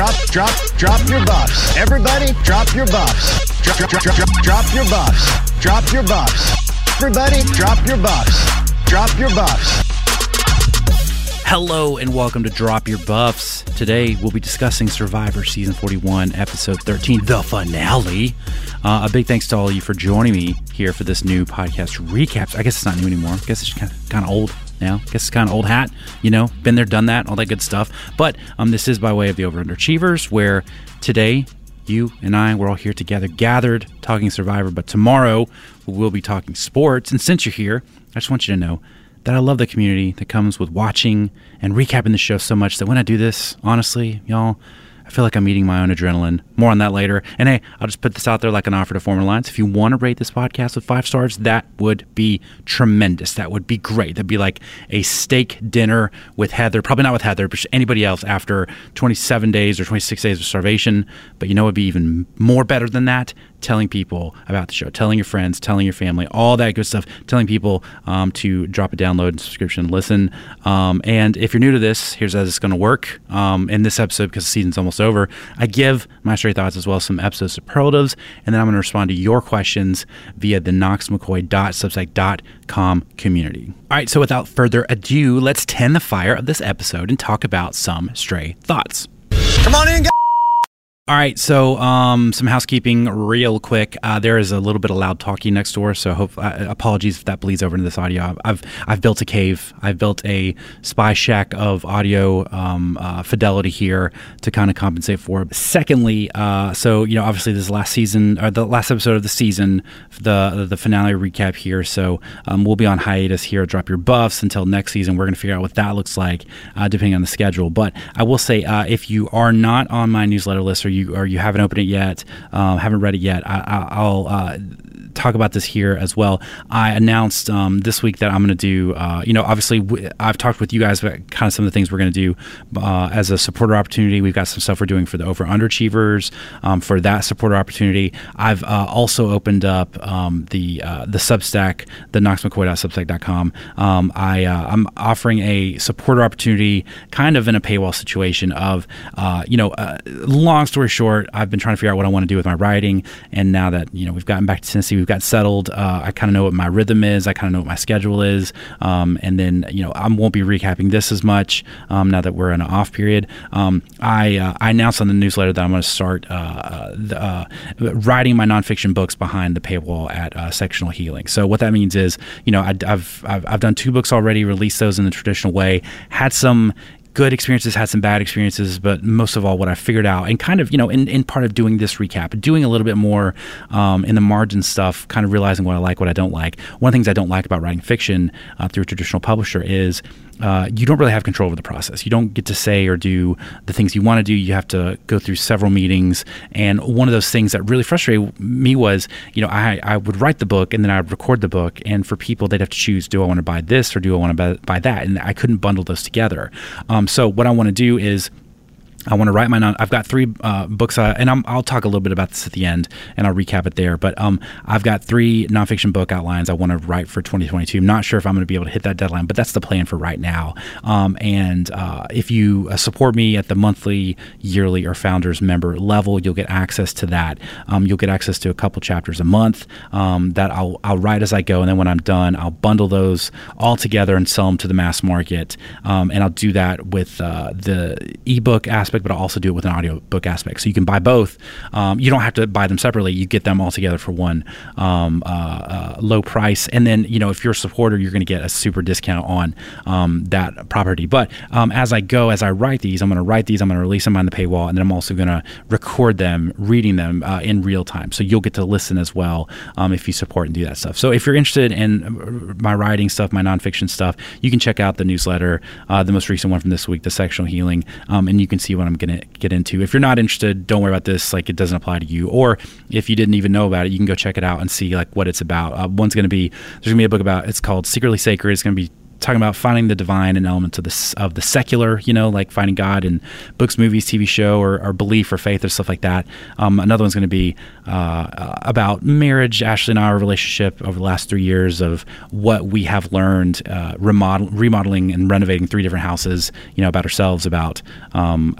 drop, drop, drop your buffs. Everybody, drop your buffs. Drop, drop, drop, drop, your buffs. Drop your buffs. Everybody, drop your buffs. Drop your buffs. Hello and welcome to Drop Your Buffs. Today we'll be discussing Survivor Season 41, Episode 13, the finale. Uh, a big thanks to all of you for joining me here for this new podcast recap. I guess it's not new anymore. I guess it's kind of old now. I guess it's kind of old hat, you know, been there, done that, all that good stuff. But um, this is by way of the Over Underachievers, where today you and I, we're all here together, gathered, talking Survivor. But tomorrow we'll be talking sports. And since you're here, I just want you to know that I love the community that comes with watching and recapping the show so much that when I do this, honestly, y'all, I feel like I'm eating my own adrenaline. More on that later. And hey, I'll just put this out there like an offer to former Alliance. If you want to rate this podcast with five stars, that would be tremendous. That would be great. That'd be like a steak dinner with Heather. Probably not with Heather, but anybody else after 27 days or 26 days of starvation. But you know, it'd be even more better than that telling people about the show, telling your friends, telling your family, all that good stuff, telling people um, to drop a download and subscription, listen. Um, and if you're new to this, here's how this is going to work. Um, in this episode, because the season's almost over, I give my straight thoughts as well as some episode superlatives, and then I'm going to respond to your questions via the knoxmccoy.substack.com community. All right, so without further ado, let's tend the fire of this episode and talk about some stray thoughts. Come on in, guys. All right, so um, some housekeeping real quick. Uh, there is a little bit of loud talking next door, so hope, uh, apologies if that bleeds over into this audio. I've I've built a cave. I've built a spy shack of audio um, uh, fidelity here to kind of compensate for. Secondly, uh, so you know, obviously this last season or the last episode of the season, the the finale recap here. So um, we'll be on hiatus here. Drop your buffs until next season. We're going to figure out what that looks like uh, depending on the schedule. But I will say, uh, if you are not on my newsletter list or you you or you haven't opened it yet, um, haven't read it yet, I, will talk about this here as well. I announced um, this week that I'm going to do, uh, you know, obviously w- I've talked with you guys about kind of some of the things we're going to do uh, as a supporter opportunity. We've got some stuff we're doing for the over underachievers um, for that supporter opportunity. I've uh, also opened up um, the uh, the Substack, the knoxmccoy.substack.com. Um, I uh, I'm offering a supporter opportunity, kind of in a paywall situation of, uh, you know, long story short, I've been trying to figure out what I want to do with my writing, and now that you know we've gotten back to Tennessee got settled. Uh, I kind of know what my rhythm is. I kind of know what my schedule is. Um, and then, you know, I won't be recapping this as much um, now that we're in an off period. Um, I, uh, I announced on the newsletter that I'm going to start uh, the, uh, writing my nonfiction books behind the paywall at uh, Sectional Healing. So what that means is, you know, I, I've, I've, I've done two books already, released those in the traditional way, had some good experiences, had some bad experiences, but most of all, what I figured out and kind of, you know, in, in part of doing this recap, doing a little bit more um, in the margin stuff, kind of realizing what I like, what I don't like. One of the things I don't like about writing fiction uh, through a traditional publisher is uh, you don't really have control over the process. You don't get to say or do the things you want to do. You have to go through several meetings. And one of those things that really frustrated me was, you know, I, I would write the book and then I would record the book. And for people, they'd have to choose do I want to buy this or do I want to buy, buy that? And I couldn't bundle those together. Um, so what I want to do is I want to write my non. I've got three uh, books, uh, and i will talk a little bit about this at the end, and I'll recap it there. But um, I've got three nonfiction book outlines I want to write for 2022. I'm not sure if I'm going to be able to hit that deadline, but that's the plan for right now. Um, and uh, if you uh, support me at the monthly, yearly, or founders member level, you'll get access to that. Um, you'll get access to a couple chapters a month um, that I'll I'll write as I go, and then when I'm done, I'll bundle those all together and sell them to the mass market. Um, and I'll do that with uh, the ebook aspect aspect, but I'll also do it with an audiobook aspect. So you can buy both. Um, you don't have to buy them separately. You get them all together for one um, uh, uh, low price. And then, you know, if you're a supporter, you're going to get a super discount on um, that property. But um, as I go, as I write these, I'm going to write these, I'm going to release them on the paywall, and then I'm also going to record them, reading them uh, in real time. So you'll get to listen as well um, if you support and do that stuff. So if you're interested in uh, my writing stuff, my nonfiction stuff, you can check out the newsletter, uh, the most recent one from this week, the sectional healing, um, and you can see what I'm going to get into. If you're not interested, don't worry about this. Like it doesn't apply to you. Or if you didn't even know about it, you can go check it out and see like what it's about. Uh, one's going to be there's going to be a book about it's called Secretly Sacred. It's going to be talking about finding the divine and elements of the of the secular, you know, like finding God in books, movies, TV show, or, or belief or faith or stuff like that. Um, another one's going to be uh, about marriage. Ashley and I, our relationship over the last three years of what we have learned, uh, remodel, remodeling and renovating three different houses. You know, about ourselves, about um,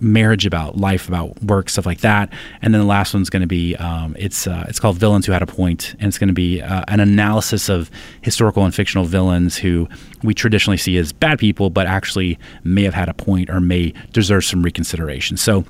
marriage, about life, about work, stuff like that. And then the last one's going to be um, it's uh, it's called Villains Who Had a Point, and it's going to be uh, an analysis of historical and fictional villains who we traditionally see as bad people, but actually may have had a point or may deserve some reconsideration. So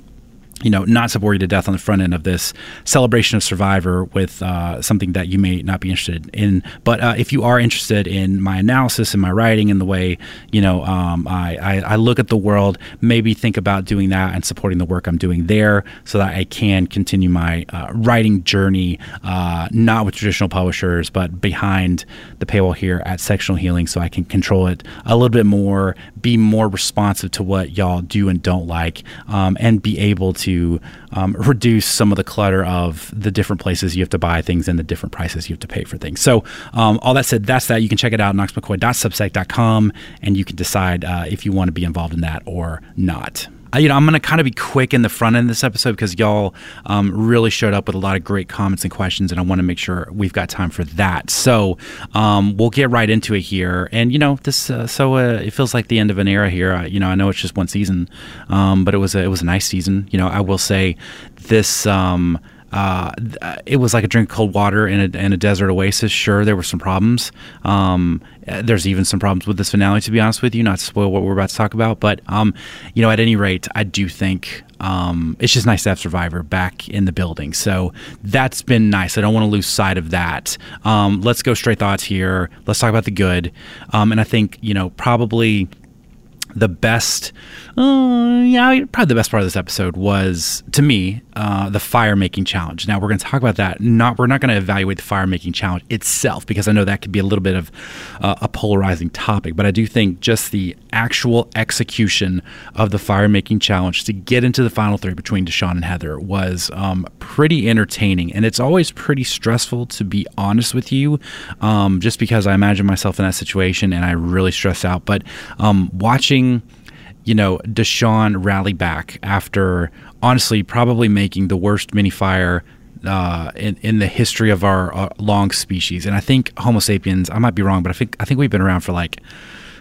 you know, not bore you to death on the front end of this celebration of Survivor with uh, something that you may not be interested in. But uh, if you are interested in my analysis and my writing and the way, you know, um, I, I, I, look at the world, maybe think about doing that and supporting the work I'm doing there so that I can continue my uh, writing journey, uh, not with traditional publishers, but behind the paywall here at Sectional Healing so I can control it a little bit more, be more responsive to what y'all do and don't like, um, and be able to um, reduce some of the clutter of the different places you have to buy things and the different prices you have to pay for things. So, um, all that said, that's that. You can check it out, knoxmccoy.substack.com, and you can decide uh, if you want to be involved in that or not you know, I'm going to kind of be quick in the front end of this episode because y'all um, really showed up with a lot of great comments and questions, and I want to make sure we've got time for that. So um, we'll get right into it here. And you know, this uh, so uh, it feels like the end of an era here. Uh, you know, I know it's just one season, um, but it was a, it was a nice season. You know, I will say this. Um, uh, it was like a drink of cold water in a, in a desert oasis. Sure, there were some problems. Um, there's even some problems with this finale, to be honest with you, not to spoil what we're about to talk about. But, um, you know, at any rate, I do think um, it's just nice to have Survivor back in the building. So that's been nice. I don't want to lose sight of that. Um, let's go straight thoughts here. Let's talk about the good. Um, and I think, you know, probably the best, uh, yeah, probably the best part of this episode was to me uh, the fire making challenge. Now we're going to talk about that. Not we're not going to evaluate the fire making challenge itself because I know that could be a little bit of uh, a polarizing topic. But I do think just the actual execution of the fire making challenge to get into the final three between Deshawn and Heather was um, pretty entertaining, and it's always pretty stressful to be honest with you, um, just because I imagine myself in that situation and I really stress out. But um, watching you know, Deshawn rally back after honestly probably making the worst mini fire uh, in, in the history of our uh, long species. And I think Homo sapiens, I might be wrong, but I think I think we've been around for like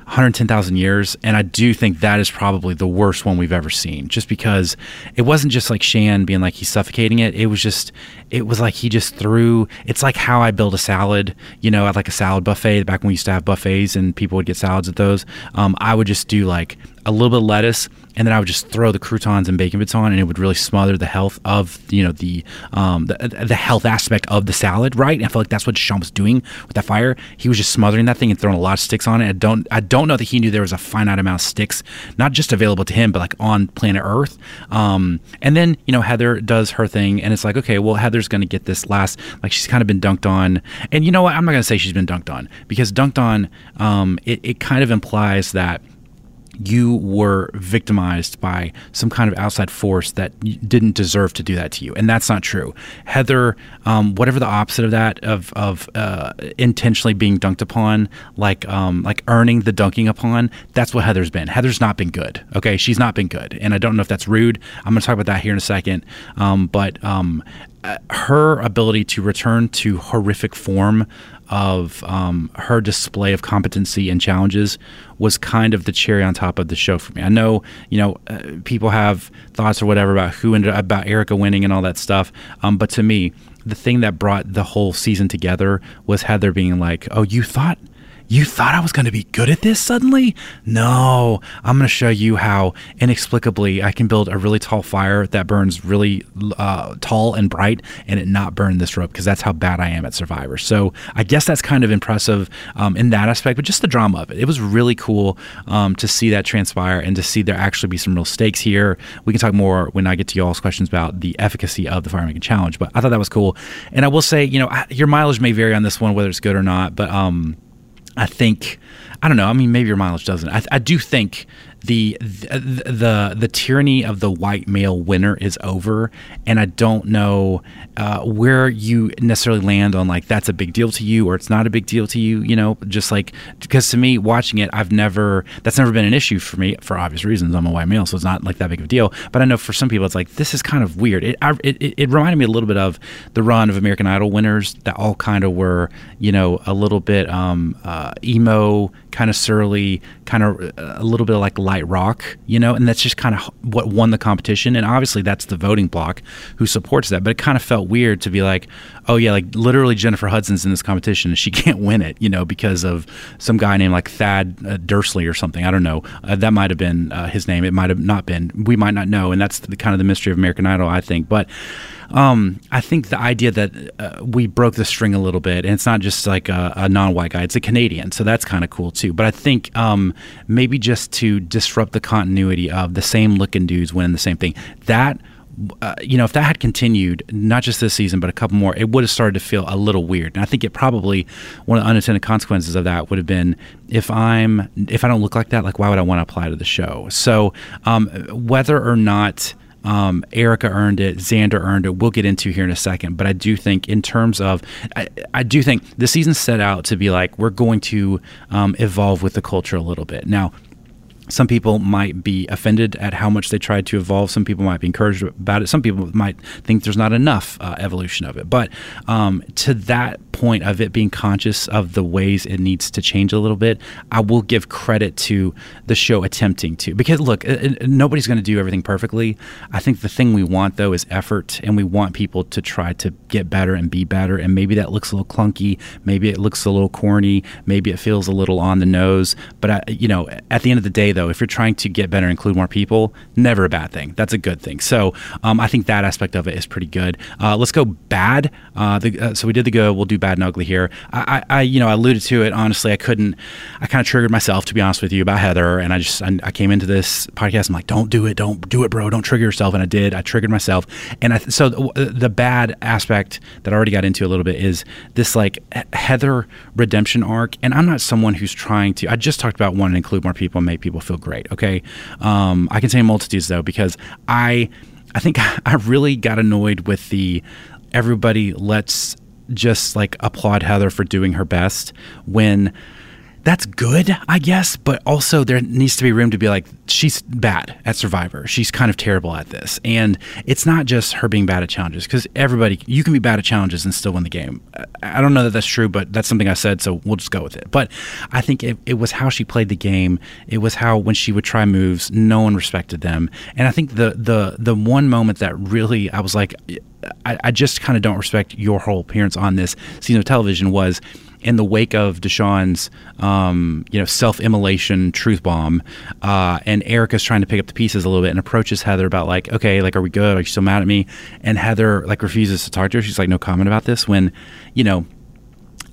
110,000 years. And I do think that is probably the worst one we've ever seen, just because it wasn't just like Shan being like he's suffocating it. It was just, it was like he just threw, it's like how I build a salad, you know, at like a salad buffet back when we used to have buffets and people would get salads at those. Um, I would just do like a little bit of lettuce, and then I would just throw the croutons and bacon bits on, and it would really smother the health of you know the um, the, the health aspect of the salad, right? And I feel like that's what Sean was doing with that fire. He was just smothering that thing and throwing a lot of sticks on it. I don't I don't know that he knew there was a finite amount of sticks, not just available to him, but like on planet Earth. Um, and then you know Heather does her thing, and it's like okay, well Heather's going to get this last like she's kind of been dunked on, and you know what? I'm not going to say she's been dunked on because dunked on um, it, it kind of implies that you were victimized by some kind of outside force that didn't deserve to do that to you, and that's not true. Heather, um, whatever the opposite of that, of of uh, intentionally being dunked upon, like um, like earning the dunking upon, that's what Heather's been. Heather's not been good. Okay, she's not been good, and I don't know if that's rude. I'm going to talk about that here in a second. Um, but um, uh, her ability to return to horrific form of um, her display of competency and challenges was kind of the cherry on top of the show for me. I know, you know, uh, people have thoughts or whatever about who ended up, about Erika winning and all that stuff, um, but to me, the thing that brought the whole season together was Heather being like, "Oh, you thought you thought I was going to be good at this suddenly? No, I'm going to show you how inexplicably I can build a really tall fire that burns really uh, tall and bright and it not burn this rope because that's how bad I am at Survivor. So I guess that's kind of impressive um, in that aspect, but just the drama of it. It was really cool um, to see that transpire and to see there actually be some real stakes here. We can talk more when I get to y'all's questions about the efficacy of the fire making challenge, but I thought that was cool. And I will say, you know, your mileage may vary on this one, whether it's good or not, but um, I think I don't know. I mean, maybe your mileage doesn't. I, I do think the, the the tyranny of the white male winner is over, and I don't know uh, where you necessarily land on like that's a big deal to you or it's not a big deal to you. You know, just like because to me watching it, I've never that's never been an issue for me for obvious reasons. I'm a white male, so it's not like that big of a deal. But I know for some people, it's like this is kind of weird. It I, it, it reminded me a little bit of the run of American Idol winners that all kind of were you know a little bit um, uh, emo, kind of surly, kind of uh, a little bit like light rock, you know, and that's just kind of what won the competition. And obviously, that's the voting block who supports that. But it kind of felt weird to be like, oh yeah, like literally Jennifer Hudson's in this competition and she can't win it, you know, because of some guy named like Thad uh, Dursley or something. I don't know. Uh, that might have been uh, his name. It might have not been. We might not know. And that's the kind of the mystery of American Idol, I think. But um, I think the idea that uh, we broke the string a little bit, and it's not just like a, a non-white guy; it's a Canadian, so that's kind of cool too. But I think um, maybe just to disrupt the continuity of the same looking dudes winning the same thing, that uh, you know, if that had continued, not just this season, but a couple more, it would have started to feel a little weird. And I think it probably one of the unintended consequences of that would have been if I'm if I don't look like that, like why would I want to apply to the show? So um, whether or not um, Erika earned it, Xander earned it. We'll get into here in a second, but I do think in terms of, I, I do think the season set out to be like we're going to um, evolve with the culture a little bit. Now, some people might be offended at how much they tried to evolve. Some people might be encouraged about it. Some people might think there's not enough uh, evolution of it. But um, to that point of it being conscious of the ways it needs to change a little bit, I will give credit to the show attempting to. Because look, nobody's going to do everything perfectly. I think the thing we want though is effort, and we want people to try to get better and be better. And maybe that looks a little clunky. Maybe it looks a little corny. Maybe it feels a little on the nose. But I, you know, at the end of the day, though, if you're trying to get better, and include more people, never a bad thing. That's a good thing. So um, I think that aspect of it is pretty good. Uh, let's go bad. Uh, the, uh, so we did the good. We'll do bad and ugly here. I, I, you know, I alluded to it. Honestly, I couldn't. I kind of triggered myself to be honest with you about Heather, and I just I, I, came into this podcast. I'm like, don't do it, don't do it, bro, don't trigger yourself, and I did. I triggered myself, and I so the, the bad aspect that I already got into a little bit is this like Heather redemption arc, and I'm not someone who's trying to. I just talked about wanting to include more people and make people feel great. Okay, um, I can say multitudes though because I. I think I really got annoyed with the everybody let's just like applaud Heather for doing her best when that's good, I guess, but also there needs to be room to be like, she's bad at Survivor. She's kind of terrible at this. And it's not just her being bad at challenges, because everybody, you can be bad at challenges and still win the game. I don't know that that's true, but that's something I said, so we'll just go with it. But I think it, it was how she played the game. It was how when she would try moves, no one respected them. And I think the the the one moment that really I was like, I, I just kind of don't respect your whole appearance on this season of television was in the wake of Deshawn's, um, you know, self-immolation truth bomb, uh, and Erika's trying to pick up the pieces a little bit and approaches Heather about like, okay, like, are we good? Are you still mad at me? And Heather like refuses to talk to her. She's like, no comment about this. When, you know,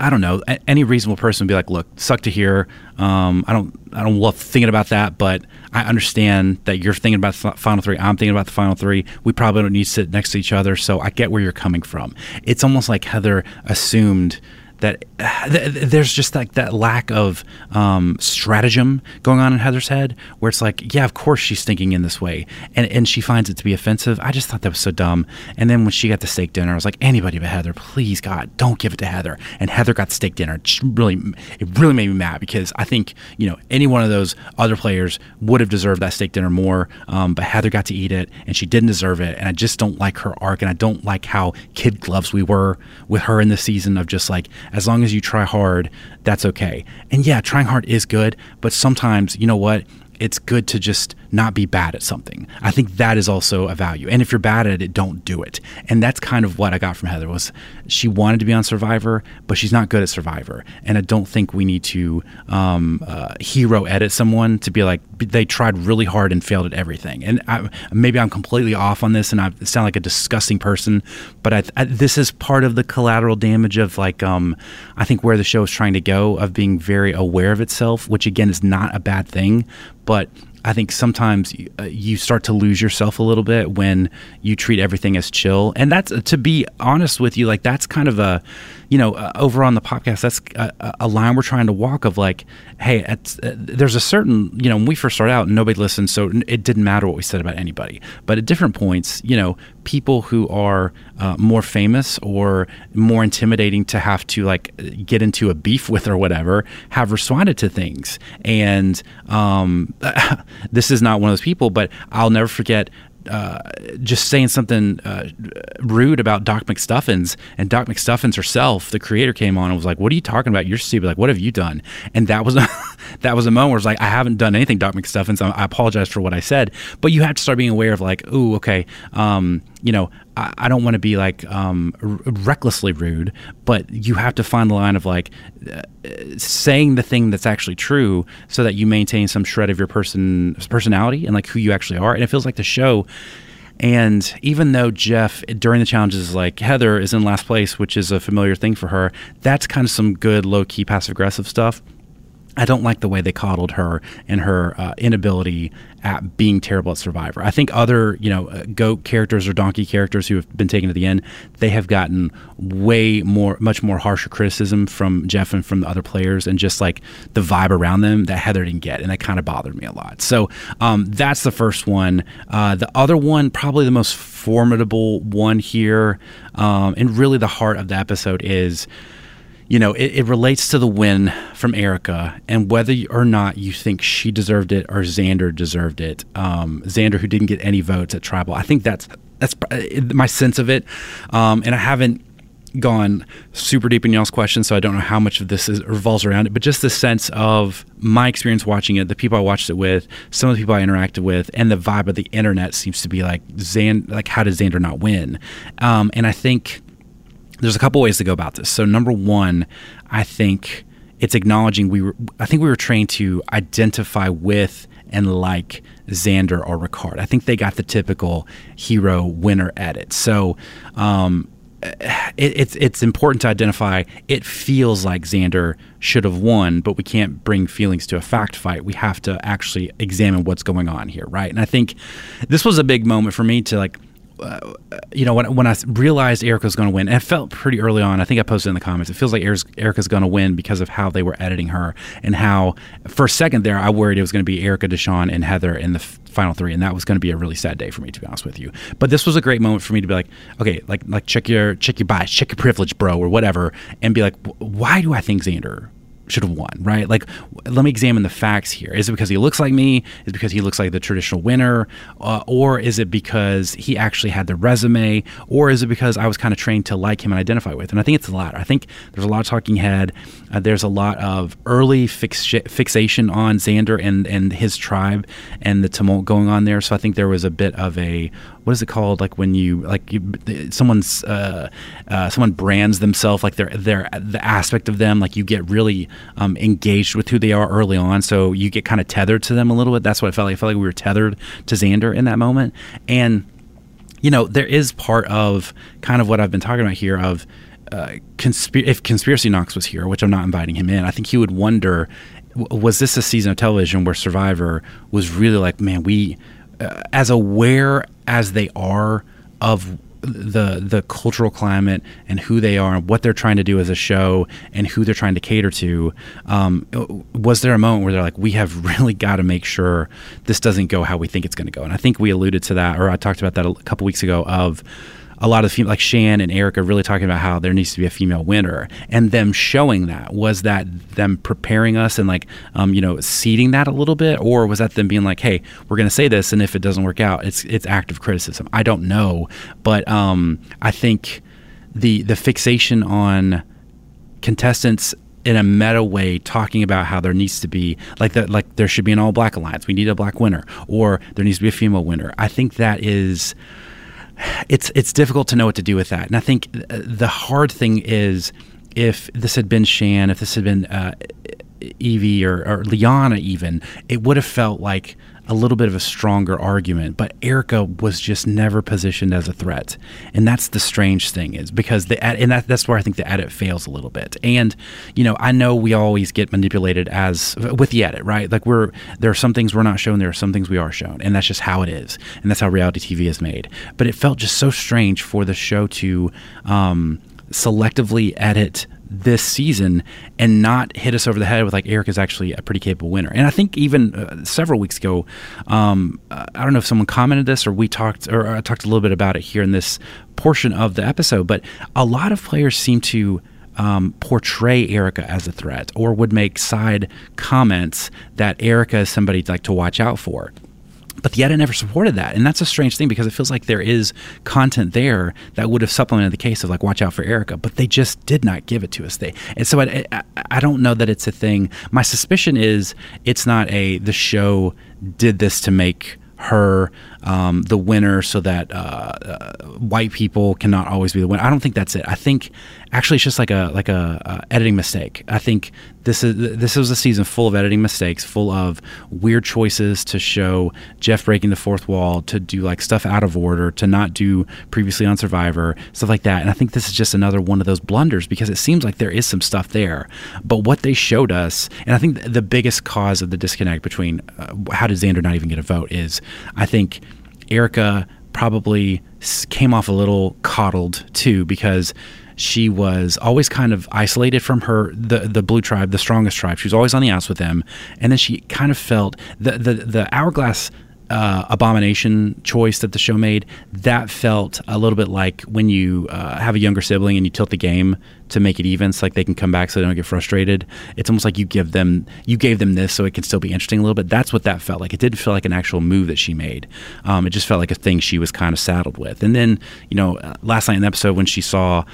I don't know. Any reasonable person would be like, "Look, suck to hear. Um, I don't, I don't love thinking about that, but I understand that you're thinking about the final three. I'm thinking about the final three. We probably don't need to sit next to each other, so I get where you're coming from. It's almost like Heather assumed that th- there's just like that lack of um, stratagem going on in Heather's head, where it's like, yeah, of course she's thinking in this way, and and she finds it to be offensive. I just thought that was so dumb. And then when she got the steak dinner, I was like, anybody but Heather, please God, don't give it to Heather. And Heather got steak dinner. It really, it really made me mad because I think you know any one of those other players would have deserved that steak dinner more, um, but Heather got to eat it, and she didn't deserve it. And I just don't like her arc, and I don't like how kid gloves we were with her in the season of just like as long as you try hard, that's okay. And yeah, trying hard is good, but sometimes, you know what? It's good to just not be bad at something. I think that is also a value. And if you're bad at it, don't do it. And that's kind of what I got from Heather was she wanted to be on Survivor, but she's not good at Survivor. And I don't think we need to um, uh, hero edit someone to be like they tried really hard and failed at everything. And I, maybe I'm completely off on this, and I sound like a disgusting person, but I, I, this is part of the collateral damage of like um, I think where the show is trying to go of being very aware of itself, which again is not a bad thing, but I think sometimes uh, you start to lose yourself a little bit when you treat everything as chill. And that's to be honest with you, like that's kind of a, you know, uh, over on the podcast, that's a, a, line we're trying to walk of like, hey, uh, there's a certain, you know, when we first started out, nobody listened, so it didn't matter what we said about anybody. But at different points, you know, people who are uh, more famous or more intimidating to have to like get into a beef with or whatever have responded to things. And um, this is not one of those people, but I'll never forget uh, just saying something uh, rude about Doc McStuffins, and Doc McStuffins herself, the creator, came on and was like, "What are you talking about? You're stupid. Like, what have you done?" And that was a, that was a moment where it's like, "I haven't done anything, Doc McStuffins. I, I apologize for what I said." But you have to start being aware of like, "Ooh, okay, um, you know, I, I don't want to be like um, r- recklessly rude, but you have to find the line of like uh, saying the thing that's actually true, so that you maintain some shred of your person personality and like who you actually are. And it feels like the show. And even though Jeff during the challenges like Heather is in last place, which is a familiar thing for her, that's kind of some good low key passive aggressive stuff. I don't like the way they coddled her and her uh, inability at being terrible at Survivor. I think other, you know, uh, goat characters or donkey characters who have been taken to the end, they have gotten way more, much more harsher criticism from Jeff and from the other players, and just like the vibe around them that Heather didn't get, and that kind of bothered me a lot. So um, that's the first one. Uh, the other one, probably the most formidable one here, um, and really the heart of the episode is you know, it, it, relates to the win from Erica and whether or not you think she deserved it or Xander deserved it. Um, Xander, who didn't get any votes at Tribal, I think that's that's uh, my sense of it. Um, and I haven't gone super deep in y'all's questions, so I don't know how much of this is, revolves around it. But just the sense of my experience watching it, the people I watched it with, some of the people I interacted with, and the vibe of the internet seems to be like Xander, like how did Xander not win? Um, and I think there's a couple ways to go about this. So number one, I think it's acknowledging we were. I think we were trained to identify with and like Xander or Ricard. I think they got the typical hero winner edit. So. Um, it, it's it's important to identify. It feels like Xander should have won, but we can't bring feelings to a fact fight. We have to actually examine what's going on here, right? And I think this was a big moment for me to like uh, you know, when, when I realized Erika's going to win, and it felt pretty early on, I think I posted in the comments, it feels like Erika's going to win because of how they were editing her and how, for a second there, I worried it was going to be Erika, Deshawn, and Heather in the final three, and that was going to be a really sad day for me, to be honest with you. But this was a great moment for me to be like, okay, like like check your check your bias, check your privilege, bro, or whatever, and be like, why do I think Xander should have won, right? Like, let me examine the facts here. Is it because he looks like me? Is it because he looks like the traditional winner? Uh, or is it because he actually had the resume? Or is it because I was kind of trained to like him and identify with? And I think it's the latter. I think there's a lot of talking head. Uh, there's a lot of early fix- fixation on Xander and, and his tribe and the tumult going on there. So I think there was a bit of a what is it called? Like when you like you, someone's uh, uh, someone brands themselves like they're they're the aspect of them like you get really um, engaged with who they are early on, so you get kind of tethered to them a little bit. That's what I felt like. I felt like we were tethered to Xander in that moment, and you know there is part of kind of what I've been talking about here of. Uh, if conspiracy Knox was here, which I'm not inviting him in, I think he would wonder: was this a season of television where Survivor was really like, man, we uh, as aware as they are of the the cultural climate and who they are and what they're trying to do as a show and who they're trying to cater to um, was there a moment where they're like we have really got to make sure this doesn't go how we think it's going to go? And i think we alluded to that or i talked about that a couple weeks ago of a lot of female, like Shan and Erika really talking about how there needs to be a female winner, and them showing that was that them preparing us and like um, you know seeding that a little bit, or was that them being like, hey, we're going to say this, and if it doesn't work out, it's it's active criticism. I don't know, but um, I think the the fixation on contestants in a meta way talking about how there needs to be like that like there should be an all black alliance. We need a black winner. Or there needs to be a female winner. I think that is it's it's difficult to know what to do with that. And I think the hard thing is if this had been Shan, if this had been uh, Evvie or, or Liana, even it would have felt like a little bit of a stronger argument, but Erika was just never positioned as a threat, and that's the strange thing is because the and that, that's where I think the edit fails a little bit. And you know, I know we always get manipulated as with the edit, right? Like we're there are some things we're not shown, there are some things we are shown, and that's just how it is, and that's how reality TV is made. But it felt just so strange for the show to um, selectively edit this season and not hit us over the head with like Eric is actually a pretty capable winner. And I think even uh, several weeks ago, um, uh, I don't know if someone commented this or we talked or I talked a little bit about it here in this portion of the episode, but a lot of players seem to um, portray Erika as a threat or would make side comments that Erika is somebody like to watch out for but the edit never supported that. And that's a strange thing because it feels like there is content there that would have supplemented the case of like watch out for Erika, but they just did not give it to us. They and so I, I, I don't know that it's a thing. My suspicion is it's not a the show did this to make her um, the winner so that uh, uh, white people cannot always be the winner. I don't think that's it. I think actually it's just like a like a, a, editing mistake. I think this is this was a season full of editing mistakes, full of weird choices to show Jeff breaking the fourth wall, to do like stuff out of order, to not do previously on Survivor, stuff like that. And I think this is just another one of those blunders because it seems like there is some stuff there, but what they showed us, and I think the biggest cause of the disconnect between uh, how did Xander not even get a vote is I think Erika probably came off a little coddled too because she was always kind of isolated from her the the blue tribe, the strongest tribe. She was always on the outs with them, and then she kind of felt the the the hourglass uh, abomination choice that the show made, that felt a little bit like when you uh, have a younger sibling and you tilt the game to make it even, so like they can come back so they don't get frustrated. It's almost like you give them, you gave them this so it can still be interesting a little bit. That's what that felt like. It didn't feel like an actual move that she made. Um, it just felt like a thing she was kind of saddled with. And then, you know, uh, last night in the episode when she saw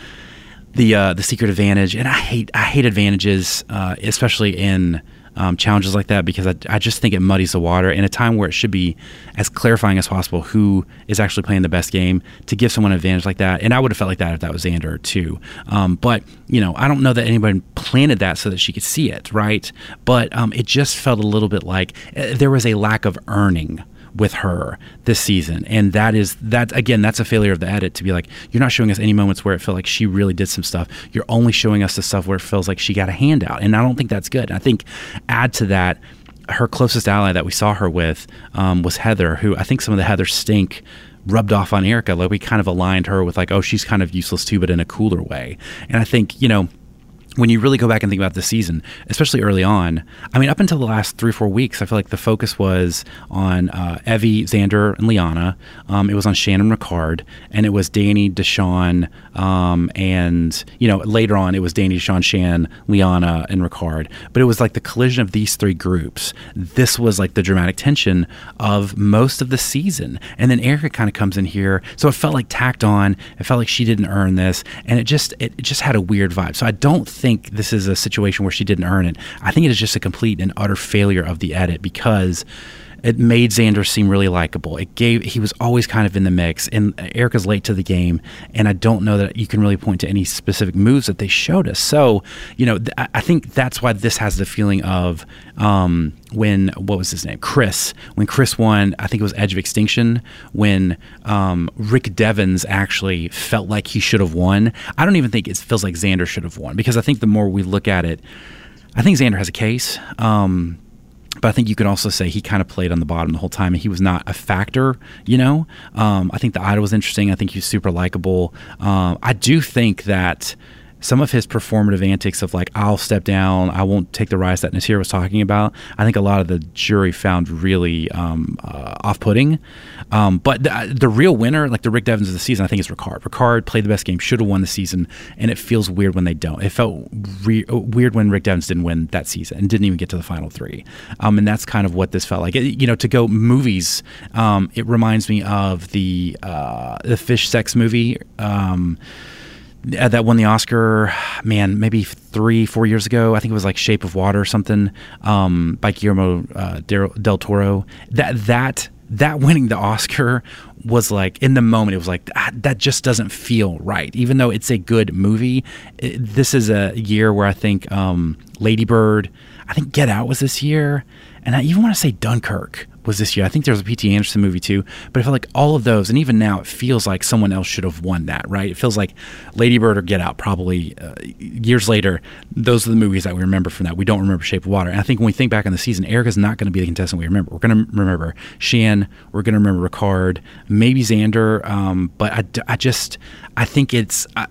the uh, the secret advantage, and I hate I hate advantages, uh, especially in um, challenges like that because I, I just think it muddies the water in a time where it should be as clarifying as possible who is actually playing the best game to give someone an advantage like that. And I would have felt like that if that was Xander too. Um, but, you know, I don't know that anybody planted that so that she could see it, right? But um, it just felt a little bit like uh, there was a lack of earning with her this season. And that is that again, that's a failure of the edit to be like, you're not showing us any moments where it felt like she really did some stuff. You're only showing us the stuff where it feels like she got a handout. And I don't think that's good. I think add to that her closest ally that we saw her with um, was Heather, who I think some of the Heather stink rubbed off on Erika. Like we kind of aligned her with like, oh, she's kind of useless too, but in a cooler way. And I think, you know, when you really go back and think about the season, especially early on, I mean, up until the last three, or four weeks, I feel like the focus was on uh, Evvie, Xander, and Liana. Um, it was on Shan and Ricard, and it was Danny, Deshawn, um, and, you know, later on, it was Danny, Deshawn, Shan, Liana, and Ricard. But it was like the collision of these three groups. This was like the dramatic tension of most of the season. And then Erika kind of comes in here. So it felt like tacked on. It felt like she didn't earn this. And it just, it just had a weird vibe. So I don't think think this is a situation where she didn't earn it. I think it is just a complete and utter failure of the edit because it made Xander seem really likable. It gave he was always kind of in the mix, and Erika's late to the game, and I don't know that you can really point to any specific moves that they showed us. So, you know, th- I think that's why this has the feeling of um, when what was his name, Chris, when Chris won. I think it was Edge of Extinction when um, Rick Devens actually felt like he should have won. I don't even think it feels like Xander should have won because I think the more we look at it, I think Xander has a case. Um, but I think you could also say he kind of played on the bottom the whole time, and he was not a factor. You know, um, I think the idol was interesting. I think he's super likable. Um, I do think that some of his performative antics of like I'll step down, I won't take the rise that Naseer was talking about. I think a lot of the jury found really um, uh, off-putting. Um, but the, the, real winner, like the Rick Devens of the season, I think is Ricard. Ricard played the best game, should have won the season, and it feels weird when they don't. It felt re- weird when Rick Devens didn't win that season and didn't even get to the final three. Um, and that's kind of what this felt like. It, you know, to go movies, um, it reminds me of the uh, the fish sex movie. Um, uh, that won the Oscar, man, maybe three, four years ago. I think it was like Shape of Water or something um, by Guillermo uh, del Toro. That that that winning the Oscar was like in the moment. It was like ah, that just doesn't feel right. Even though it's a good movie, it, this is a year where I think um, Lady Bird, I think Get Out was this year, and I even want to say Dunkirk was this year. I think there was a P.T. Anderson movie too, but I feel like all of those, and even now, it feels like someone else should have won that, right? It feels like Lady Bird or Get Out, probably uh, years later, those are the movies that we remember from that. We don't remember Shape of Water. And I think when we think back on the season, Erika's not going to be the contestant we remember. We're going to remember Shan, we're going to remember Ricard, maybe Xander, um, but I, I just, I think it's, I,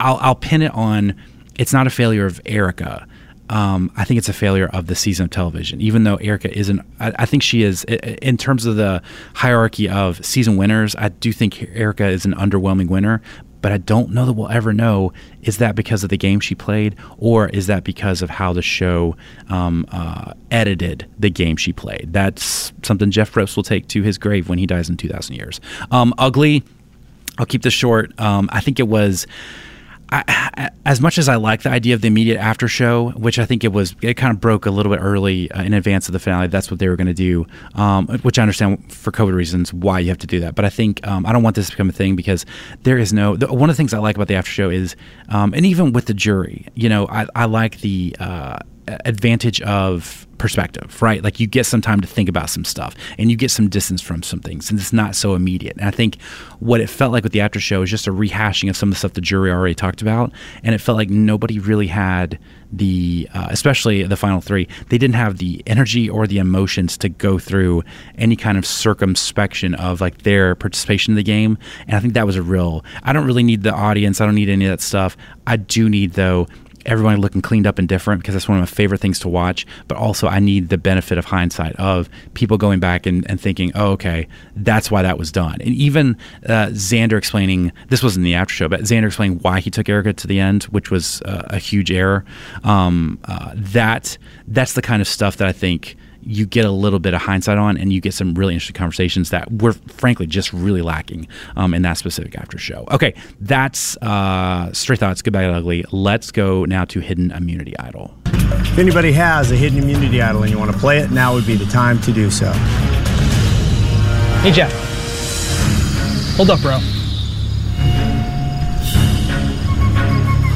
I'll, I'll pin it on, it's not a failure of Erika um, I think it's a failure of the season of television. Even though Erika isn't, I, I, think she is in terms of the hierarchy of season winners. I do think Erika is an underwhelming winner, but I don't know that we'll ever know is that because of the game she played or is that because of how the show um, uh, edited the game she played. That's something Jeff Probst will take to his grave when he dies in 2,000 years. Um, ugly. I'll keep this short. Um, I think it was I, as much as I like the idea of the immediate after show, which I think it was, it kind of broke a little bit early uh, in advance of the finale. That's what they were going to do, um, which I understand for COVID reasons why you have to do that. But I think um, I don't want this to become a thing because there is no. The, one of the things I like about the after show is, um, and even with the jury, you know, I, I like the. Uh, advantage of perspective, right? Like you get some time to think about some stuff and you get some distance from some things and it's not so immediate. And I think what it felt like with the after show is just a rehashing of some of the stuff the jury already talked about. And it felt like nobody really had the, uh, especially the final three, they didn't have the energy or the emotions to go through any kind of circumspection of like their participation in the game. And I think that was a real, I don't really need the audience. I don't need any of that stuff. I do need though everybody looking cleaned up and different because that's one of my favorite things to watch. But also, I need the benefit of hindsight of people going back and, and thinking, oh, okay, that's why that was done. And even uh, Xander explaining this wasn't the after show, but Xander explaining why he took Erika to the end, which was uh, a huge error. Um, uh, that that's the kind of stuff that I think you get a little bit of hindsight on and you get some really interesting conversations that were frankly just really lacking um, in that specific after show. Okay that's uh, stray thoughts good bad ugly. Let's go now to hidden immunity idol. If anybody has a hidden immunity idol and you want to play it now would be the time to do so. Hey jeff. Hold up bro.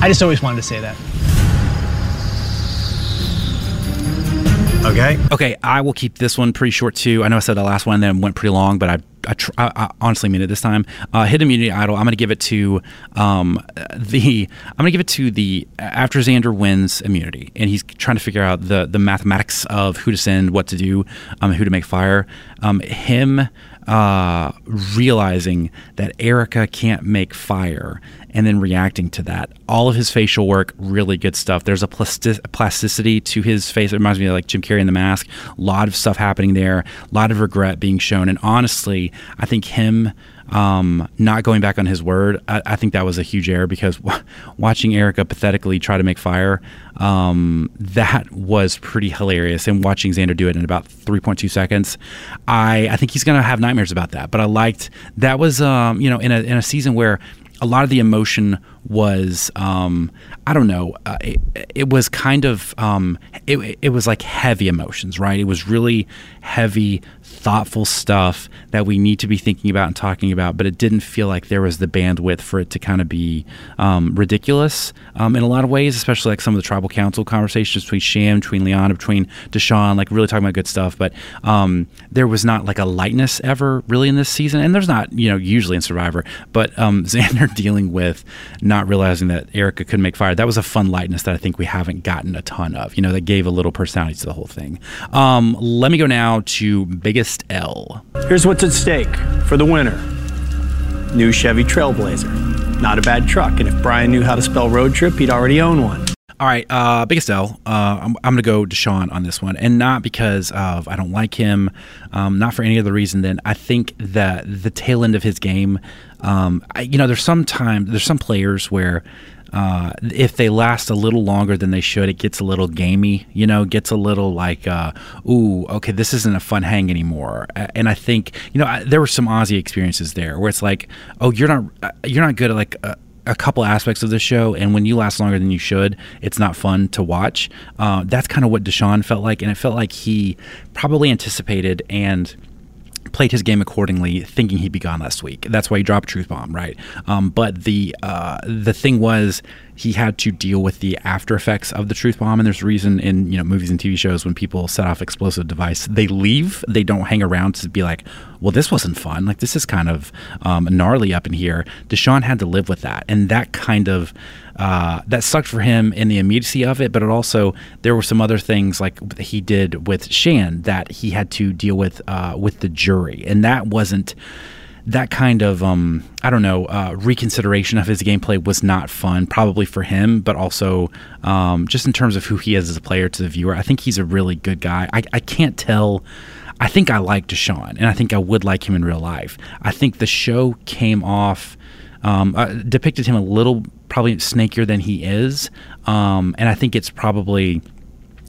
I just always wanted to say that Okay. Okay, I will keep this one pretty short too. I know I said the last one then went pretty long, but I I, tr- I, I, honestly mean it this time. Uh, Hidden Immunity Idol. I'm going to give it to um, the. I'm going to give it to the after Xander wins immunity, and he's trying to figure out the the mathematics of who to send, what to do, um, who to make fire. Um, him uh, realizing that Erika can't make fire and then reacting to that. All of his facial work, really good stuff. There's a plasticity to his face. It reminds me of like Jim Carrey in The Mask. A lot of stuff happening there, a lot of regret being shown. And honestly, I think him um, not going back on his word, I, I, think that was a huge error because watching Erika pathetically try to make fire, um, that was pretty hilarious. And watching Xander do it in about 3.2 seconds, I, I think he's going to have nightmares about that. But I liked that was, um, you know, in a, in a season where a lot of the emotion was um, I don't know uh, it, it, was kind of um, it, it was like heavy emotions right it was really heavy thoughtful stuff that we need to be thinking about and talking about, but it didn't feel like there was the bandwidth for it to kind of be um, ridiculous um, in a lot of ways, especially like some of the tribal council conversations between Shan, between Liana, between Deshawn, like really talking about good stuff. But um, there was not like a lightness ever really in this season, and there's not, you know, usually in Survivor, but um, Xander dealing with not realizing that Erika couldn't make fire. That was a fun lightness that I think we haven't gotten a ton of, you know, that gave a little personality to the whole thing. Um, let me go now to biggest biggest L. Here's what's at stake for the winner new Chevy Trailblazer. Not a bad truck, and if Brian knew how to spell road trip, he'd already own one. All right, uh, biggest L. Uh, I'm, I'm going to go Deshawn on this one, and not because of I don't like him, um, not for any other reason than I think that the tail end of his game, um, I, you know, there's some time, there's some players where uh, if they last a little longer than they should, it gets a little gamey, you know, gets a little like, uh, ooh, okay, this isn't a fun hang anymore. And I think, you know, I, there were some Aussie experiences there where it's like, oh, you're not, uh, you're not good at like, uh, a couple aspects of the show, and when you last longer than you should, it's not fun to watch. Uh, that's kind of what Deshawn felt like, and it felt like he probably anticipated and played his game accordingly, thinking he'd be gone last week. That's why he dropped Truth Bomb, right? Um, but the uh, the thing was, he had to deal with the after effects of the truth bomb. And there's a reason in you know movies and TV shows when people set off explosive device, they leave. They don't hang around to be like, well, this wasn't fun. Like this is kind of um, gnarly up in here. Deshawn had to live with that, and that kind of uh, that sucked for him in the immediacy of it. But it also there were some other things like he did with Shan that he had to deal with uh, with the jury, and that wasn't that kind of um, I don't know uh, reconsideration of his gameplay was not fun, probably for him, but also um, just in terms of who he is as a player to the viewer. I think he's a really good guy. I, I can't tell. I think I like Deshawn, and I think I would like him in real life. I think the show came off. Um, uh, depicted him a little probably snakier than he is, um, and I think it's probably,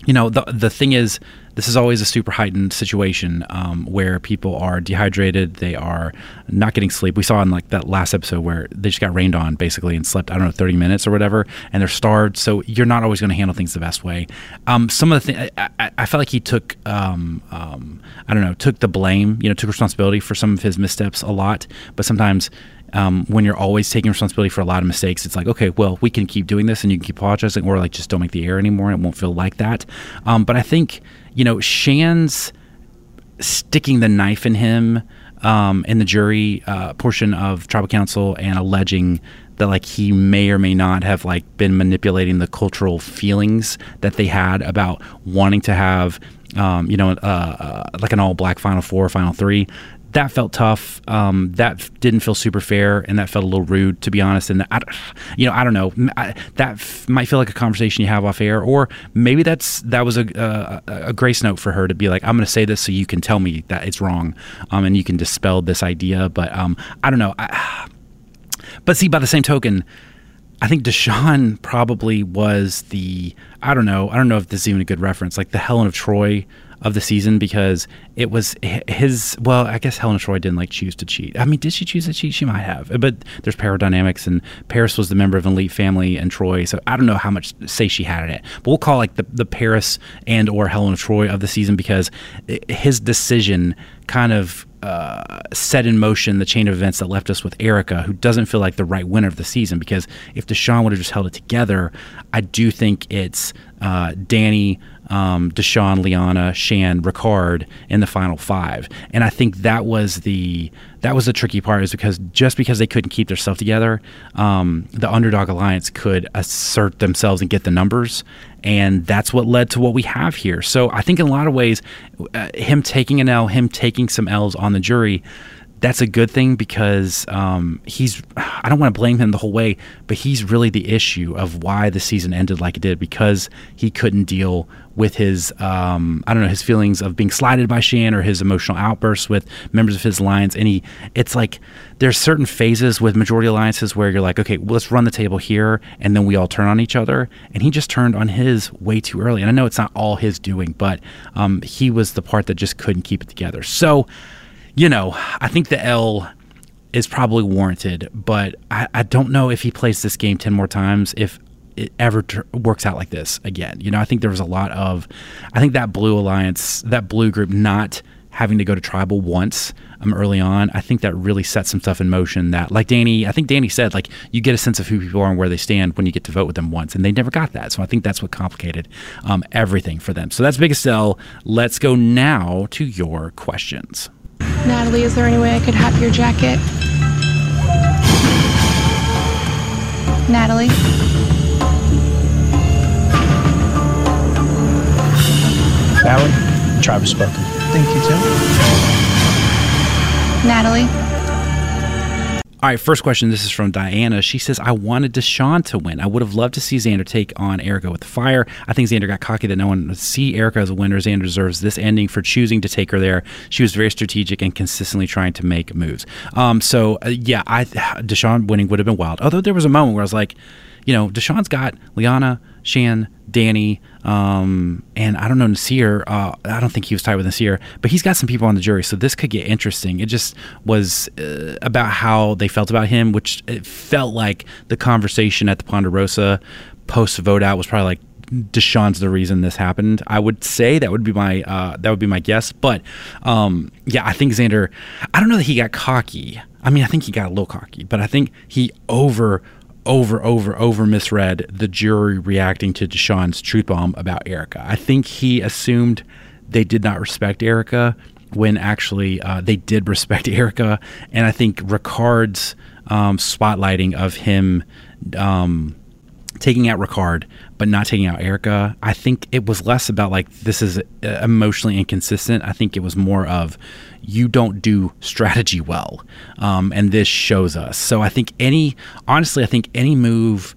you know, the the thing is this is always a super heightened situation um, where people are dehydrated, they are not getting sleep. We saw in like that last episode where they just got rained on basically and slept I don't know 30 minutes or whatever, and they're starved. So you're not always going to handle things the best way. Um, some of the things I, I, felt like he took um, um, I don't know took the blame, you know, took responsibility for some of his missteps a lot, but sometimes um, when you're always taking responsibility for a lot of mistakes, it's like, okay, well, we can keep doing this and you can keep apologizing, or like just don't make the error anymore. It won't feel like that. Um, but I think, you know, Shan's sticking the knife in him um, in the jury uh, portion of tribal council and alleging that like he may or may not have like been manipulating the cultural feelings that they had about wanting to have um, you know, uh, uh, like an all black Final Four, Final Three that felt tough. Um, that didn't feel super fair, and that felt a little rude, to be honest. And I, you know, I don't know. I, that f- might feel like a conversation you have off air, or maybe that's that was a, a, a grace note for her to be like, "I'm going to say this so you can tell me that it's wrong, um, and you can dispel this idea." But um, I don't know. I, but see, by the same token, I think Deshawn probably was the I don't know. I don't know if this is even a good reference, like the Helen of Troy of the season because it was his. Well, I guess Helena Troy didn't like choose to cheat. I mean, did she choose to cheat? She might have, but there's power dynamics, and Paris was the member of an elite family, and Troy. So I don't know how much say she had in it. But we'll call like the the Paris and or Helena Troy of the season because his decision kind of uh, set in motion the chain of events that left us with Erika, who doesn't feel like the right winner of the season. Because if Deshawn would have just held it together, I do think it's uh, Danny, um, Deshawn, Liana, Shan, Ricard in the final five. And I think that was the that was the tricky part is because just because they couldn't keep their stuff together, um, the underdog alliance could assert themselves and get the numbers, and that's what led to what we have here. So I think in a lot of ways, uh, him taking an L, him taking some L's on the jury that's a good thing because um, he's I don't want to blame him the whole way, but he's really the issue of why the season ended like it did because he couldn't deal with his um, I don't know his feelings of being slighted by Shan or his emotional outbursts with members of his alliance. And he it's like there's certain phases with majority alliances where you're like, okay, well, let's run the table here, and then we all turn on each other. And he just turned on his way too early. And I know it's not all his doing, but um, he was the part that just couldn't keep it together. So you know, I think the L is probably warranted, but I, I don't know if he plays this game 10 more times, if it ever t- works out like this again. You know, I think there was a lot of, I think that blue alliance, that blue group not having to go to tribal once um, early on, I think that really set some stuff in motion that, like Danny, I think Danny said, like you get a sense of who people are and where they stand when you get to vote with them once, and they never got that. So I think that's what complicated um, everything for them. So that's biggest L. Let's go now to your questions. Natalie, is there any way I could have your jacket? Natalie? Ballard, tribe has spoken. Thank you, Tim. Natalie? All right, first question. This is from Diana. She says, I wanted Deshawn to win. I would have loved to see Xander take on Erika with the fire. I think Xander got cocky that no one would see Erika as a winner. Xander deserves this ending for choosing to take her there. She was very strategic and consistently trying to make moves. Um, so, uh, yeah, I Deshawn winning would have been wild. Although there was a moment where I was like, you know, Deshawn's got Liana, Shan, Danny, um, and I don't know Naseer. Uh, I don't think he was tied with Naseer, but he's got some people on the jury, so this could get interesting. It just was uh, about how they felt about him, which it felt like the conversation at the Ponderosa post vote out was probably like Deshawn's the reason this happened. I would say that would be my uh, that would be my guess, but um, yeah, I think Xander. I don't know that he got cocky. I mean, I think he got a little cocky, but I think he over over, over, over misread the jury reacting to Deshawn's truth bomb about Erika. I think he assumed they did not respect Erika when actually uh, they did respect Erika. And I think Ricard's um, spotlighting of him um, taking out Ricard but not taking out Erika, I think it was less about like this is uh, emotionally inconsistent. I think it was more of you don't do strategy well, um, and this shows us. So I think any, honestly, I think any move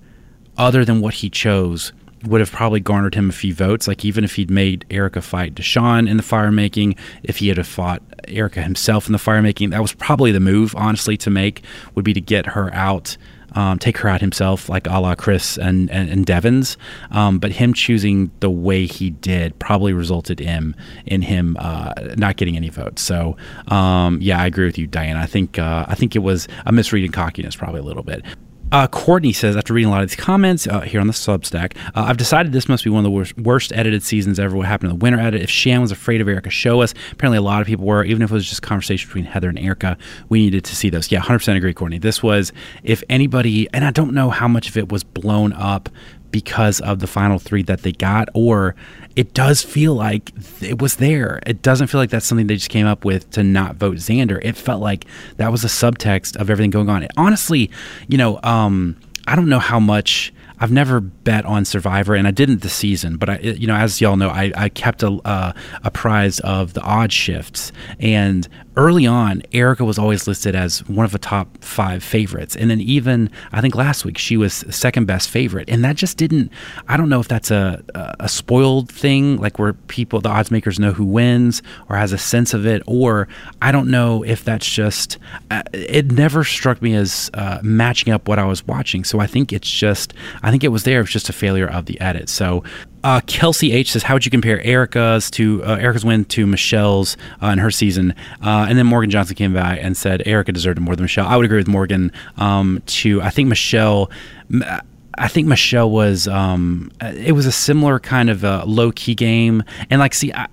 other than what he chose would have probably garnered him a few votes. Like even if he'd made Erika fight Deshawn in the fire making, if he had have fought Erika himself in the fire making, that was probably the move, honestly, to make would be to get her out um, take her out himself, like a la Chris and, and, and Devon's. Um, but him choosing the way he did probably resulted in in him uh, not getting any votes. So um, yeah, I agree with you, Diane. I think uh, I think it was a misreading cockiness, probably a little bit. Uh, Courtney says, after reading a lot of these comments uh, here on the Substack, uh, I've decided this must be one of the worst, worst, edited seasons ever. What happened in the winter edit? If Shan was afraid of Erika, show us. Apparently, a lot of people were. Even if it was just conversation between Heather and Erika, we needed to see those. Yeah, 100% agree, Courtney. This was, if anybody, and I don't know how much of it was blown up because of the final three that they got, or it does feel like it was there. It doesn't feel like that's something they just came up with to not vote Xander. It felt like that was a subtext of everything going on. It, honestly, you know, um, I don't know how much I've never bet on Survivor, and I didn't this season. But I, you know, as y'all know, I, I kept a, uh, apprised of the odd shifts. And early on, Erika was always listed as one of the top five favorites, and then even I think last week she was second best favorite, and that just didn't. I don't know if that's a a spoiled thing, like where people, the odds makers, know who wins or has a sense of it, or I don't know if that's just. Uh, it never struck me as uh, matching up what I was watching, so I think it's just. I think it was there. It was just a failure of the edit. So uh, Kelsey H says, "How would you compare Erika's to uh, Erika's win to Michelle's uh, in her season?" Uh, and then Morgan Johnson came by and said Erika deserved more than Michelle. I would agree with Morgan. Um, to I think Michelle. I think Michelle was. Um, it was a similar kind of low key game, and like, see, I,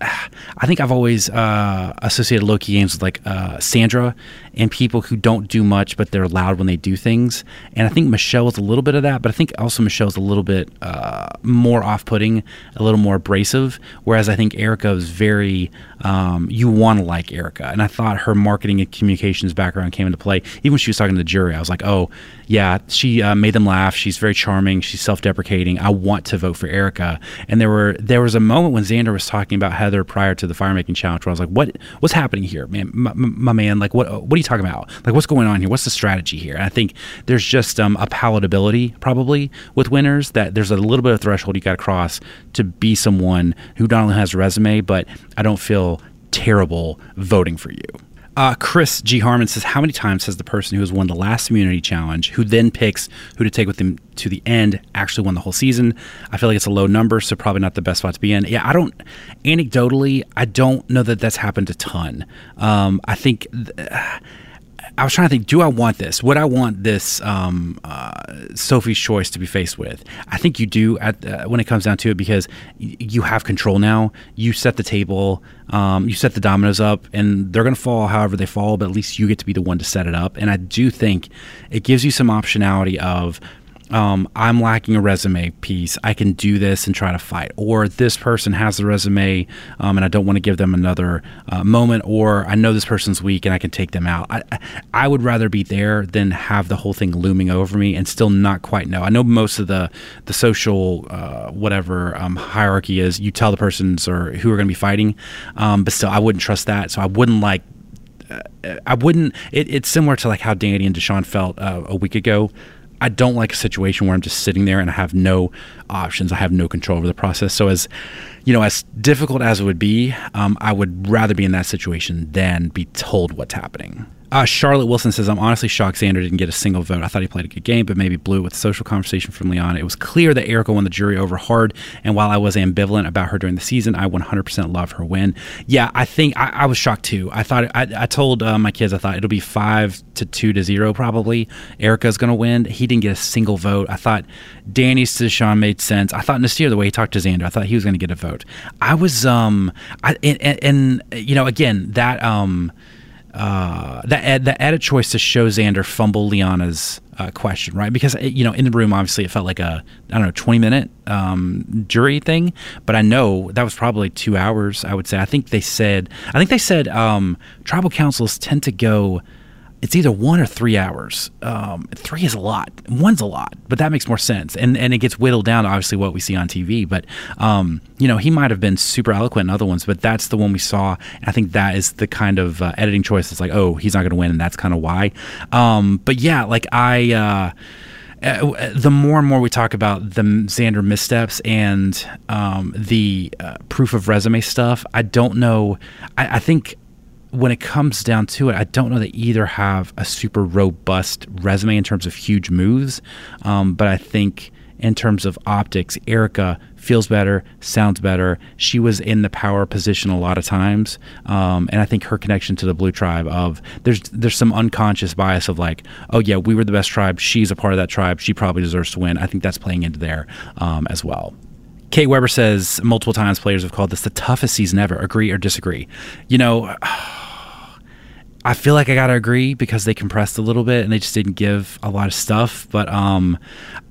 I think I've always uh, associated low key games with like uh, Sandra and people who don't do much, but they're loud when they do things. And I think Michelle is a little bit of that, but I think also Michelle's a little bit uh, more off putting, a little more abrasive. Whereas I think Erika was very, um, you want to like Erika. And I thought her marketing and communications background came into play. Even when she was talking to the jury, I was like, oh, yeah, she uh, made them laugh. She's very charming. She's self deprecating. I want to vote for Erika. And there were there was a moment when Xander was talking about Heather prior to the fire making challenge where I was like, what what's happening here, man? My, my man, like, what, what are you talking about? Like, what's going on here? What's the strategy here? And I think there's just um, a palatability probably with winners that there's a little bit of threshold you got to cross to be someone who not only has a resume, but I don't feel terrible voting for you. Uh, Chris G. Harmon says, How many times has the person who has won the last immunity challenge, who then picks who to take with them to the end, actually won the whole season? I feel like it's a low number, so probably not the best spot to be in. Yeah, I don't, anecdotally, I don't know that that's happened a ton. Um, I think. Th- I was trying to think, do I want this? Would I want this um, uh, Sophie's choice to be faced with? I think you do at, uh, when it comes down to it because y- you have control now. You set the table, um, you set the dominoes up, and they're going to fall however they fall, but at least you get to be the one to set it up. And I do think it gives you some optionality of um, I'm lacking a resume piece. I can do this and try to fight. Or this person has the resume um, and I don't want to give them another uh, moment. Or I know this person's weak and I can take them out. I, I would rather be there than have the whole thing looming over me and still not quite know. I know most of the the social uh, whatever um, hierarchy is. You tell the persons or who are going to be fighting, um, but still I wouldn't trust that. So I wouldn't like uh, I wouldn't. It, it's similar to like how Danny and Deshawn felt uh, a week ago. I don't like a situation where I'm just sitting there and I have no options. I have no control over the process. So as you know, as difficult as it would be, um, I would rather be in that situation than be told what's happening. Uh, Charlotte Wilson says, I'm honestly shocked Xander didn't get a single vote. I thought he played a good game, but maybe blew it with social conversation from Leon. It was clear that Erika won the jury over hard, and while I was ambivalent about her during the season, I 100% love her win. Yeah, I think I, I was shocked too. I thought, I, I told uh, my kids, I thought it'll be five to two to zero probably. Erika's going to win. He didn't get a single vote. I thought Danny's to Sean made sense. I thought Naseer, the way he talked to Xander, I thought he was going to get a vote. I was, um, I, and, and, and you know, again, that, um, uh, the the added choice to show Xander fumble Liana's uh, question, right? Because you know, in the room, obviously, it felt like a I don't know, twenty minute um, jury thing, but I know that was probably two hours. I would say. I think they said. I think they said um, tribal councils tend to go it's either one or three hours. Um, three is a lot. One's a lot, but that makes more sense. And and it gets whittled down to obviously what we see on TV. But um, you know, he might have been super eloquent in other ones, but that's the one we saw. And I think that is the kind of uh, editing choice. It's like, oh, he's not going to win, and that's kind of why. Um, but yeah, like I. Uh, uh, the more and more we talk about the Xander missteps and um, the uh, proof of resume stuff, I don't know. I, I think when it comes down to it, I don't know that either have a super robust resume in terms of huge moves. Um, but I think in terms of optics, Erika feels better, sounds better. She was in the power position a lot of times, um, and I think her connection to the Blue Tribe of there's there's some unconscious bias of like, oh yeah, we were the best tribe. She's a part of that tribe. She probably deserves to win. I think that's playing into there um, as well. Kate Weber says multiple times players have called this the toughest season ever. Agree or disagree? You know. I feel like I gotta agree because they compressed a little bit and they just didn't give a lot of stuff. But um,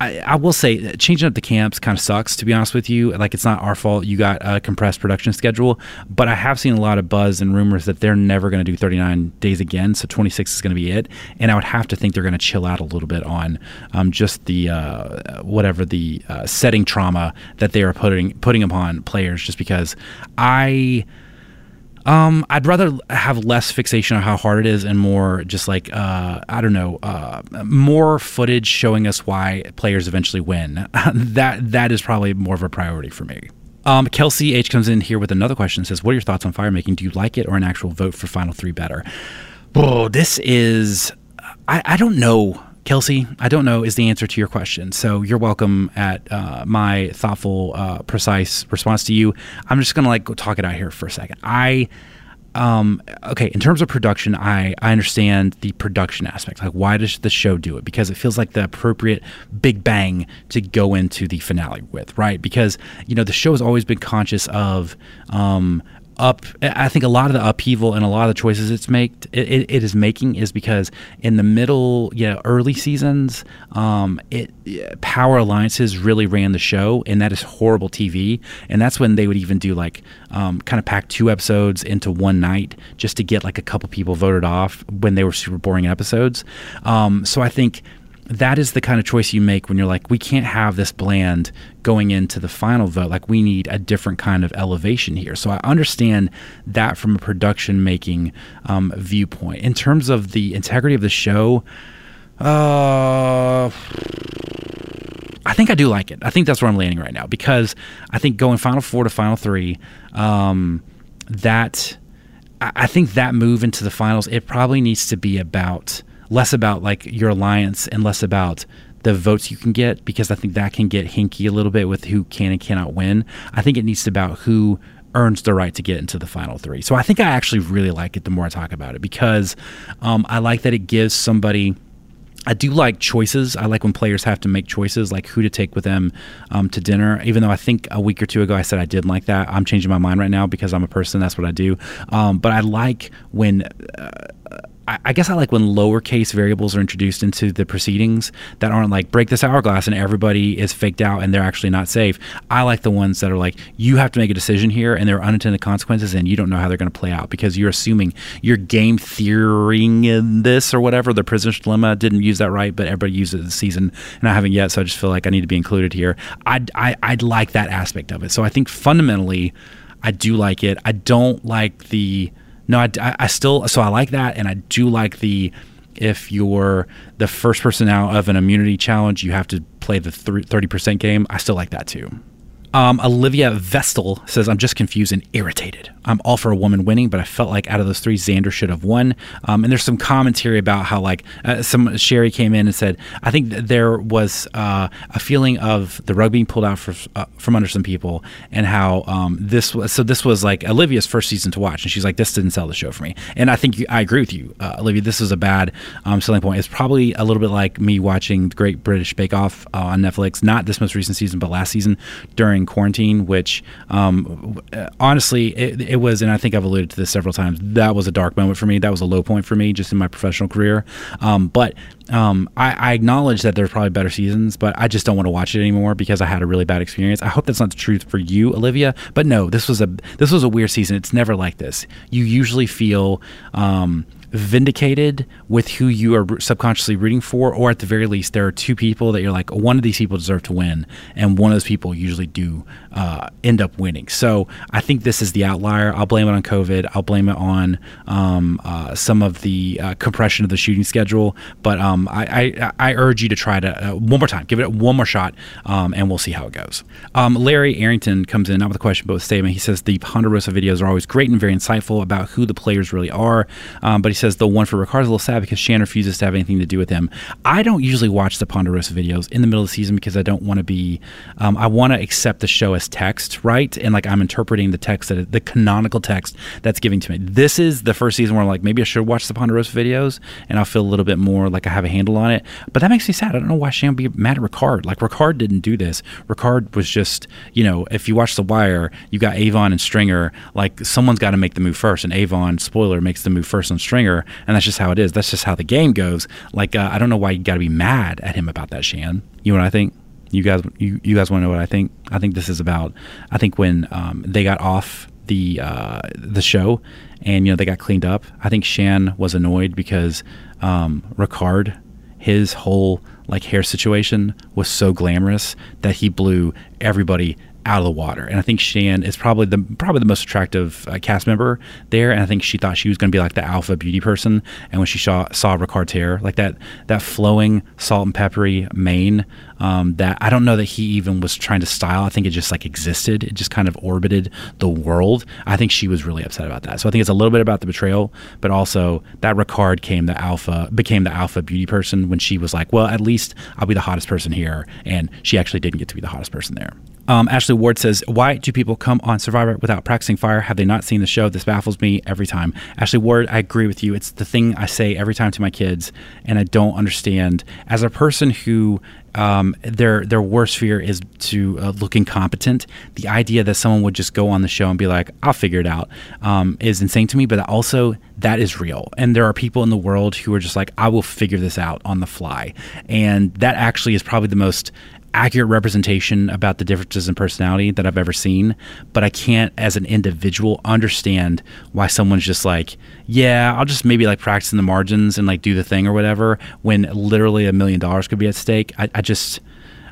I, I will say changing up the camps kind of sucks to be honest with you. Like it's not our fault you got a compressed production schedule, but I have seen a lot of buzz and rumors that they're never going to do 39 days again. So 26 is going to be it, and I would have to think they're going to chill out a little bit on um, just the uh, whatever the uh, setting trauma that they are putting putting upon players. Just because I um, I'd rather have less fixation on how hard it is and more just like uh, I don't know, uh, more footage showing us why players eventually win. that that is probably more of a priority for me. Um, Kelsey H comes in here with another question. Says, "What are your thoughts on fire making? Do you like it or an actual vote for Final Three better?" Oh, this is I, I don't know Kelsey, I don't know is the answer to your question. So you're welcome at uh, my thoughtful, uh, precise response to you. I'm just gonna like go talk it out here for a second. I um, okay, in terms of production, I, I understand the production aspect. Like, why does the show do it? Because it feels like the appropriate big bang to go into the finale with, right? Because, you know, the show has always been conscious of um, up i think a lot of the upheaval and a lot of the choices it's make it, it, is making is because in the middle yeah early seasons um, it power alliances really ran the show and that is horrible tv and that's when they would even do like um, kind of pack two episodes into one night just to get like a couple people voted off when they were super boring episodes. Um, so i think that is the kind of choice you make when you're like, we can't have this bland going into the final vote. Like, we need a different kind of elevation here. So I understand that from a production making um, viewpoint. In terms of the integrity of the show, uh, I think I do like it. I think that's where I'm landing right now because I think going Final Four to Final Three, um, that I think that move into the finals, it probably needs to be about less about like your alliance and less about the votes you can get because I think that can get hinky a little bit with who can and cannot win. I think it needs to about who earns the right to get into the final three. So I think I actually really like it the more I talk about it because um, I like that it gives somebody. I do like choices. I like when players have to make choices, like who to take with them um, to dinner. Even though I think a week or two ago I said I didn't like that, I'm changing my mind right now because I'm a person. That's what I do. Um, but I like when. Uh, I guess I like when lowercase variables are introduced into the proceedings that aren't like break this hourglass and everybody is faked out and they're actually not safe. I like the ones that are like you have to make a decision here and there are unintended consequences and you don't know how they're going to play out because you're assuming you're game theorying in this or whatever. The prisoner's dilemma didn't use that right, but everybody used it this season and I haven't yet, so I just feel like I need to be included here. I'd, I, I'd like that aspect of it. So I think fundamentally, I do like it. I don't like the no, I, I still so I like that, and I do like the if you're the first person out of an immunity challenge, you have to play the thirty percent game. I still like that too. Um, Olivia Vestal says, I'm just confused and irritated. I'm all for a woman winning, but I felt like out of those three, Xander should have won. Um, and there's some commentary about how, like, uh, some Sherry came in and said, I think there was uh, a feeling of the rug being pulled out for, uh, from under some people, and how um, this was so. This was like Olivia's first season to watch, and she's like, This didn't sell the show for me. And I think you, I agree with you, uh, Olivia. This is a bad um, selling point. It's probably a little bit like me watching the Great British Bake Off uh, on Netflix, not this most recent season, but last season during during quarantine, which um, honestly, it, it was, and I think I've alluded to this several times. That was a dark moment for me. That was a low point for me, just in my professional career. Um, but um, I, I, acknowledge that there's probably better seasons, but I just don't want to watch it anymore because I had a really bad experience. I hope that's not the truth for you, Olivia. But no, this was a this was a weird season. It's never like this. You usually feel um, vindicated with who you are subconsciously rooting for, or at the very least, there are two people that you're like, one of these people deserve to win, and one of those people usually do uh, end up winning. So I think this is the outlier. I'll blame it on COVID. I'll blame it on um, uh, some of the uh, compression of the shooting schedule. But um, I, I, I, urge you to try to uh, one more time, give it one more shot, um, and we'll see how it goes. Um, Larry Arrington comes in not with a question but with a statement. He says the Ponderosa videos are always great and very insightful about who the players really are, um, but he says the one for Ricard's a little sad because Shan refuses to have anything to do with him. I don't usually watch the Ponderosa videos in the middle of the season because I don't want to be. Um, I want to accept the show as text, right? And like I'm interpreting the text that the canonical text that's giving to me. This is the first season where I'm like maybe I should watch the Ponderosa videos and I'll feel a little bit more like I have a handle on it. But that makes me sad. I don't know why Shan would be mad at Ricard. Like Ricard didn't do this. Ricard was just you know if you watch The Wire, you got Avon and Stringer. Like someone's got to make the move first, and Avon spoiler makes the move first on Stringer and that's just how it is. That's just how the game goes. Like uh, I don't know why you got to be mad at him about that, Shan. You know what I think? You guys, you, you guys want to know what I think? I think this is about. I think when um, they got off the uh, the show and you know they got cleaned up. I think Shan was annoyed because um, Ricard, his whole like hair situation was so glamorous that he blew everybody out of the water. And I think Shan is probably the probably the most attractive uh, cast member there. And I think she thought she was going to be like the alpha beauty person. And when she saw saw hair, like that that flowing salt and peppery mane, um, that I don't know that he even was trying to style. I think it just like existed. It just kind of orbited the world. I think she was really upset about that. So I think it's a little bit about the betrayal, but also that Ricard came the alpha became the alpha beauty person when she was like, well, at least I'll be the hottest person here, and she actually didn't get to be the hottest person there. Um, Ashley Ward says, Why do people come on Survivor without practicing fire? Have they not seen the show? This baffles me every time. Ashley Ward, I agree with you. It's the thing I say every time to my kids, and I don't understand. As a person who um, their their worst fear is to uh, look incompetent. The idea that someone would just go on the show and be like, "I'll figure it out," um, is insane to me. But also, that is real, and there are people in the world who are just like, "I will figure this out on the fly," and that actually is probably the most accurate representation about the differences in personality that I've ever seen, but I can't, as an individual, understand why someone's just like, yeah, I'll just maybe like practice in the margins and like do the thing or whatever when literally a million dollars could be at stake. I, I just,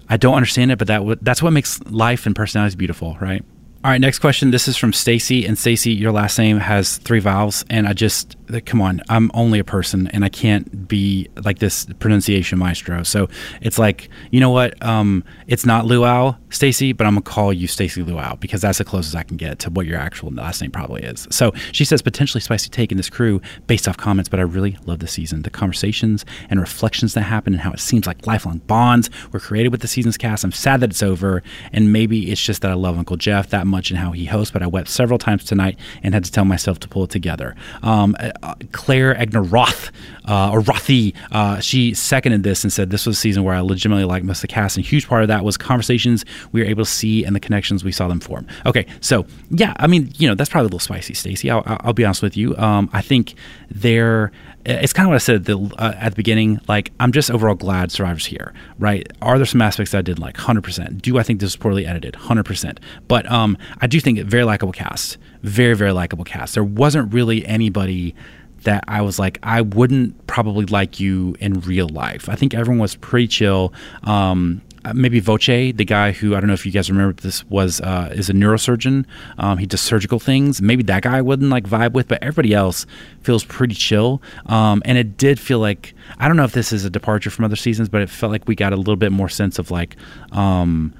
I don't understand it, but that that's what makes life and personalities beautiful, right? All right, next question. This is from Stacy, and Stacy, your last name has three vowels, and I just come on, I'm only a person, and I can't be like this pronunciation maestro. So it's like, you know what? Um, it's not Luau, Stacy, but I'm gonna call you Stacy Luau because that's the closest I can get to what your actual last name probably is. So she says potentially spicy take in this crew based off comments, but I really love the season. The conversations and reflections that happen, and how it seems like lifelong bonds were created with the season's cast. I'm sad that it's over, and maybe it's just that I love Uncle Jeff that much and how he hosts, but I wept several times tonight and had to tell myself to pull it together. Um, uh, Claire Egner Roth, uh, or Rothy, uh, she seconded this and said this was a season where I legitimately liked most of the cast, and a huge part of that was conversations we were able to see and the connections we saw them form. Okay, so yeah, I mean, you know, that's probably a little spicy, Stacy. I'll, I'll, be honest with you. Um, I think they're it's kind of what I said at the, uh, at the beginning. Like, I'm just overall glad Survivor's here, right? Are there some aspects I did like 100%? Do I think this is poorly edited? 100%. But um, I do think it very likable cast, very very likable cast. There wasn't really anybody that I was like, I wouldn't probably like you in real life. I think everyone was pretty chill. Um, uh, maybe Voce, the guy who I don't know if you guys remember this was uh, is a neurosurgeon. Um, he does surgical things. Maybe that guy wouldn't like vibe with, but everybody else feels pretty chill. Um, and it did feel like I don't know if this is a departure from other seasons, but it felt like we got a little bit more sense of like. Um,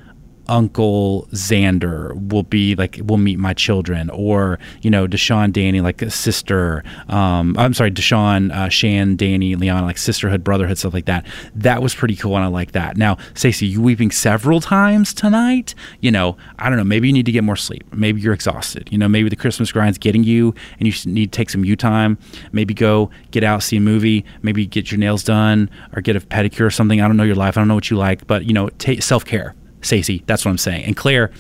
Uncle Xander will be like will meet my children, or you know Deshawn, Danny like a sister. Um, I'm sorry, Deshawn, uh, Shan, Danny, Liana like sisterhood, brotherhood, stuff like that. That was pretty cool, and I like that. Now, Stacey, you weeping several times tonight. You know, I don't know. Maybe you need to get more sleep. Maybe you're exhausted. You know, maybe the Christmas grind's getting you, and you need to take some you time. Maybe go get out, see a movie. Maybe get your nails done or get a pedicure or something. I don't know your life. I don't know what you like, but you know, take self care Stacey. That's what I'm saying. And Claire,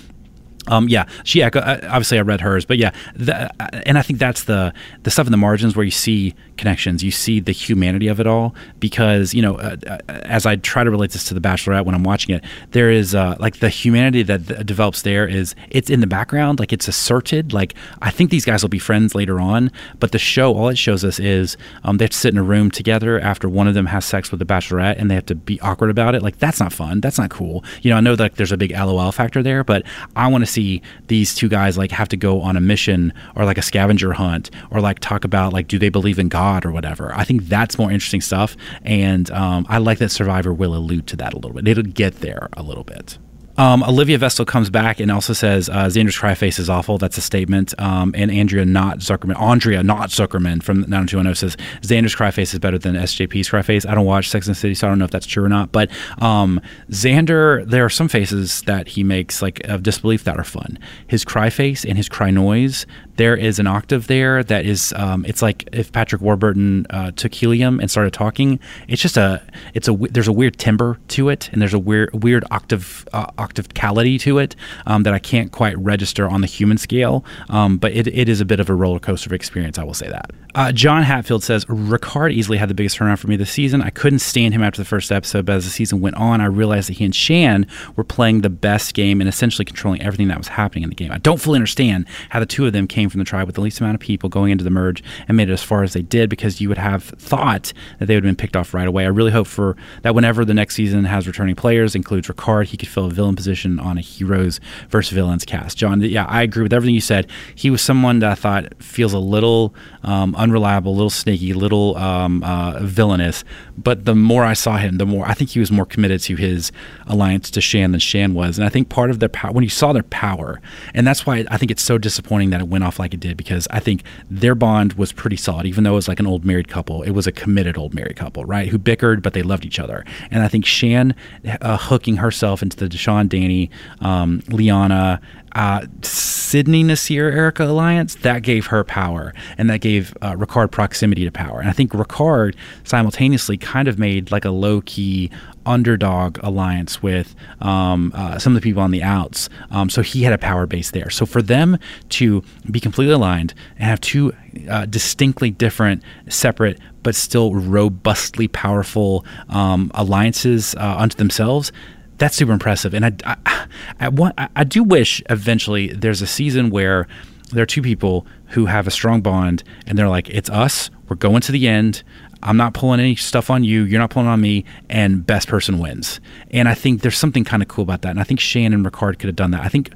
Um, yeah, she echo. Obviously, I read hers, but yeah, the, uh, and I think that's the the stuff in the margins where you see connections, you see the humanity of it all. Because you know, uh, uh, as I try to relate this to the Bachelorette when I'm watching it, there is uh, like the humanity that th- develops there is it's in the background, like it's asserted. Like I think these guys will be friends later on, but the show all it shows us is um, they have to sit in a room together after one of them has sex with the Bachelorette, and they have to be awkward about it. Like that's not fun. That's not cool. You know, I know that there's a big LOL factor there, but I want to see these two guys like have to go on a mission or like a scavenger hunt or like talk about like do they believe in God or whatever. I think that's more interesting stuff, and um, I like that Survivor will allude to that a little bit. It'll get there a little bit. Um, Olivia Vestal comes back and also says uh, Xander's cry face is awful. That's a statement. Um, and Andrea not Zuckerman, Andrea not Zuckerman from 90210 says Xander's cry face is better than SJP's cry face. I don't watch Sex and the City, so I don't know if that's true or not. But um, Xander, there are some faces that he makes like of disbelief that are fun. His cry face and his cry noise. There is an octave there that is. Um, it's like if Patrick Warburton uh, took helium and started talking. It's just a. It's a. There's a weird timbre to it, and there's a weird weird octave uh, octavicality to it um, that I can't quite register on the human scale. Um, but it, it is a bit of a roller coaster of experience. I will say that. Uh, John Hatfield says Ricard easily had the biggest turnaround for me this season. I couldn't stand him after the first episode, but as the season went on, I realized that he and Shan were playing the best game and essentially controlling everything that was happening in the game. I don't fully understand how the two of them came from the tribe with the least amount of people going into the merge and made it as far as they did because you would have thought that they would have been picked off right away. I really hope for that whenever the next season has returning players, includes Ricard, he could fill a villain position on a heroes versus villains cast. John, yeah, I agree with everything you said. He was someone that I thought feels a little um, unreliable, a little sneaky, a little um, uh, villainous. But the more I saw him, the more I think he was more committed to his alliance to Shan than Shan was. And I think part of their power, when you saw their power, and that's why I think it's so disappointing that it went off like it did, because I think their bond was pretty solid, even though it was like an old married couple. It was a committed old married couple, right? Who bickered, but they loved each other. And I think Shan uh, hooking herself into the Deshawn, Danny, um, Liana, uh, Sydney Naseer Erika alliance, that gave her power and that gave uh, Ricard proximity to power. And I think Ricard simultaneously kind of made like a low key underdog alliance with um, uh, some of the people on the outs. Um, so he had a power base there. So for them to be completely aligned and have two uh, distinctly different, separate, but still robustly powerful um, alliances uh, unto themselves, that's super impressive. And I, I, I, want, I, do wish eventually there's a season where there are two people who have a strong bond and they're like, it's us, we're going to the end. I'm not pulling any stuff on you. You're not pulling on me, and best person wins. And I think there's something kind of cool about that. And I think Shan and Ricard could have done that. I think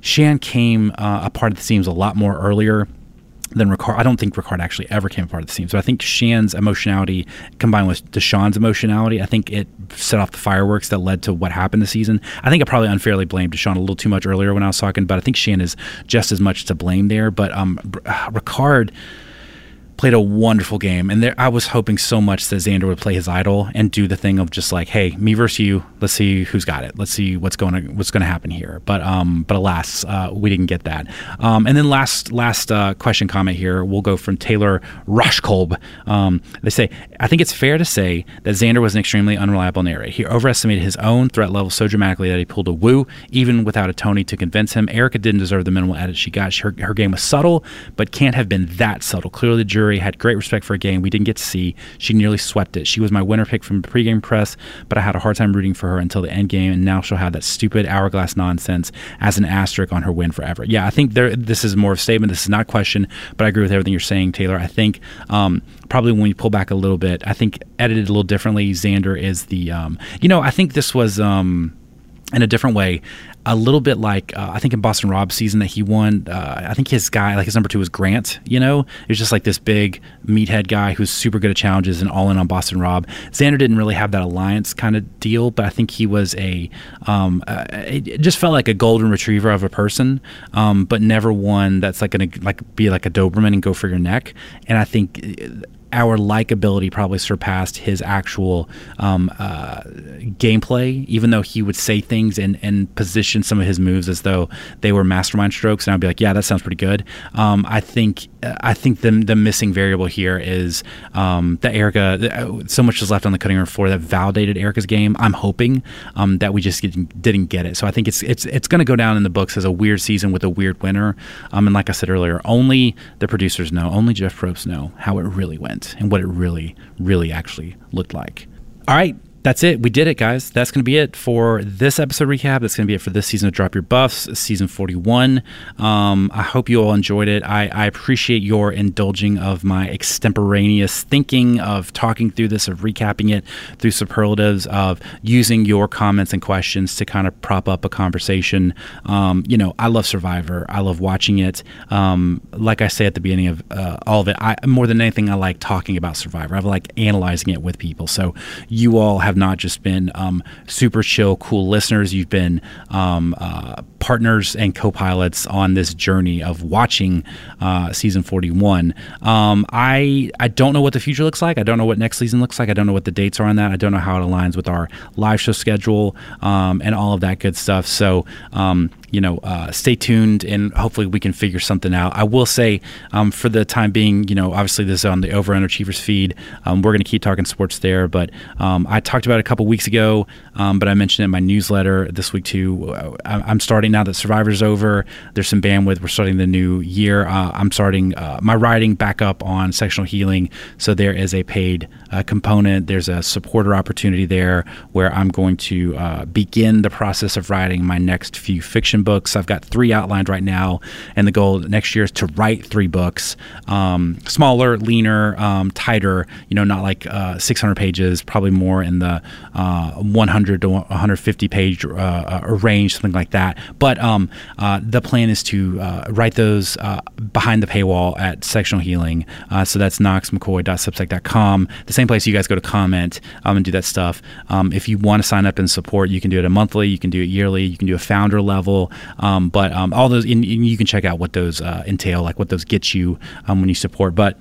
Shan came uh, a part of the seams a lot more earlier than Ricard. I don't think Ricard actually ever came a part of the team. So I think Shan's emotionality combined with Deshawn's emotionality, I think it set off the fireworks that led to what happened this season. I think I probably unfairly blamed Deshawn a little too much earlier when I was talking, but I think Shan is just as much to blame there. But um, Ricard played a wonderful game, and there I was hoping so much that Xander would play his idol and do the thing of just like, hey, me versus you. Let's see who's got it. Let's see what's going to what's going to happen here. But um, but alas, uh, we didn't get that. Um, and then last last uh, question comment here, we'll go from Taylor Rushkolb. Um, they say, I think it's fair to say that Xander was an extremely unreliable narrator. He overestimated his own threat level so dramatically that he pulled a woo, even without a Tony to convince him. Erika didn't deserve the minimal edit she got. Her, her game was subtle, but can't have been that subtle. Clearly, the jury had great respect for a game we didn't get to see. She nearly swept it. She was my winner pick from pregame press, but I had a hard time rooting for her until the end game, and now she'll have that stupid hourglass nonsense as an asterisk on her win forever. Yeah, I think there. This is more of a statement. This is not a question, but I agree with everything you're saying, Taylor. I think um, probably when you pull back a little bit, I think edited a little differently. Xander is the, um, you know, I think this was. Um, in a different way, a little bit like uh, I think in Boston Rob's season that he won. Uh, I think his guy, like his number two, was Grant. You know, it was just like this big meathead guy who's super good at challenges and all in on Boston Rob. Xander didn't really have that alliance kind of deal, but I think he was a. Um, uh, it just felt like a golden retriever of a person, um, but never one that's like gonna like be like a Doberman and go for your neck. And I think our likability probably surpassed his actual um, uh, gameplay, even though he would say things and, and position some of his moves as though they were mastermind strokes. And I'd be like, yeah, that sounds pretty good. Um, I think I think the, the missing variable here is um, that Erika, so much is left on the cutting room floor that validated Erika's game. I'm hoping um, that we just didn't get it. So I think it's it's it's going to go down in the books as a weird season with a weird winner. Um, and like I said earlier, only the producers know, only Jeff Probst know how it really went and what it really, really actually looked like. All right, that's it. We did it, guys. That's going to be it for this episode recap. That's going to be it for this season of Drop Your Buffs, season 41. Um, I hope you all enjoyed it. I, I, appreciate your indulging of my extemporaneous thinking of talking through this, of recapping it through superlatives, of using your comments and questions to kind of prop up a conversation. Um, you know, I love Survivor. I love watching it. Um, like I say at the beginning of uh, all of it, I, more than anything, I like talking about Survivor. I like analyzing it with people. So you all have have not just been um, super chill, cool listeners. You've been um, uh, partners and co-pilots on this journey of watching uh, season 41. Um, I I don't know what the future looks like. I don't know what next season looks like. I don't know what the dates are on that. I don't know how it aligns with our live show schedule um, and all of that good stuff. So um, you know, uh, stay tuned and hopefully we can figure something out. I will say, um, for the time being, you know, obviously this is on the Over Underachievers feed. Um, we're going to keep talking sports there, but um, I talked about it a couple weeks ago, but I mentioned it in my newsletter this week too. Uh, I'm starting now that Survivor's over. There's some bandwidth. We're starting the new year. Uh, I'm starting uh, my writing back up on sectional healing, so there is a paid uh, component. There's a supporter opportunity there where I'm going to uh, begin the process of writing my next few fiction books. I've got three outlined right now, and the goal next year is to write three books, um, smaller, leaner, um, tighter. You know, not like uh, 600 pages, probably more in the uh, 100 to 150 page range, something like that. But um, the plan is to write those behind the paywall at Sectional Healing. so that's knoxmccoy.substack.com. The same place you guys go to comment um, and do that stuff. Um, if you want to sign up and support, you can do it a monthly, you can do it yearly, you can do a founder level. Um, but um, all those, and, and you can check out what those uh, entail, like what those get you um, when you support. But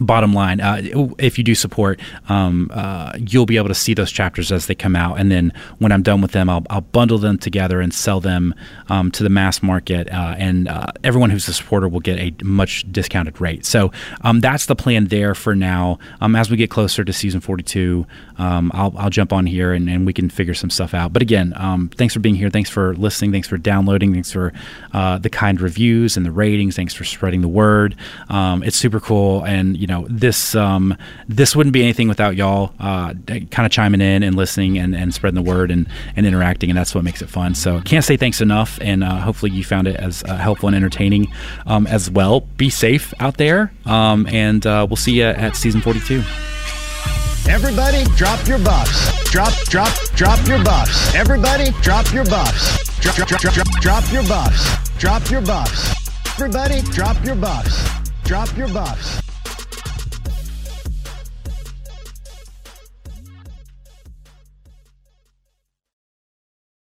bottom line, uh, if you do support, um, uh, you'll be able to see those chapters as they come out. And then when I'm done with them, I'll, I'll bundle them together and sell them um, to the mass market. Uh, and uh, everyone who's a supporter will get a much discounted rate. So um, that's the plan there for now. Um, as we get closer to season 42, um, I'll, I'll jump on here and, and, we can figure some stuff out. But again, um, thanks for being here. Thanks for listening. Thanks for downloading. Thanks for uh, the kind reviews and the ratings. Thanks for spreading the word. it's super cool. And, you know this um, this wouldn't be anything without y'all uh, kind of chiming in and listening and, and spreading the word and, and interacting, and that's what makes it fun. So can't say thanks enough, and uh, hopefully you found it as uh, helpful and entertaining um, as well. Be safe out there, um, and uh, we'll see you at season 42. Everybody, drop your buffs. Drop, drop, drop your buffs. Everybody, drop your buffs. Drop, drop, drop, drop, drop your buffs. Drop your buffs. Everybody, drop your buffs. Drop your buffs.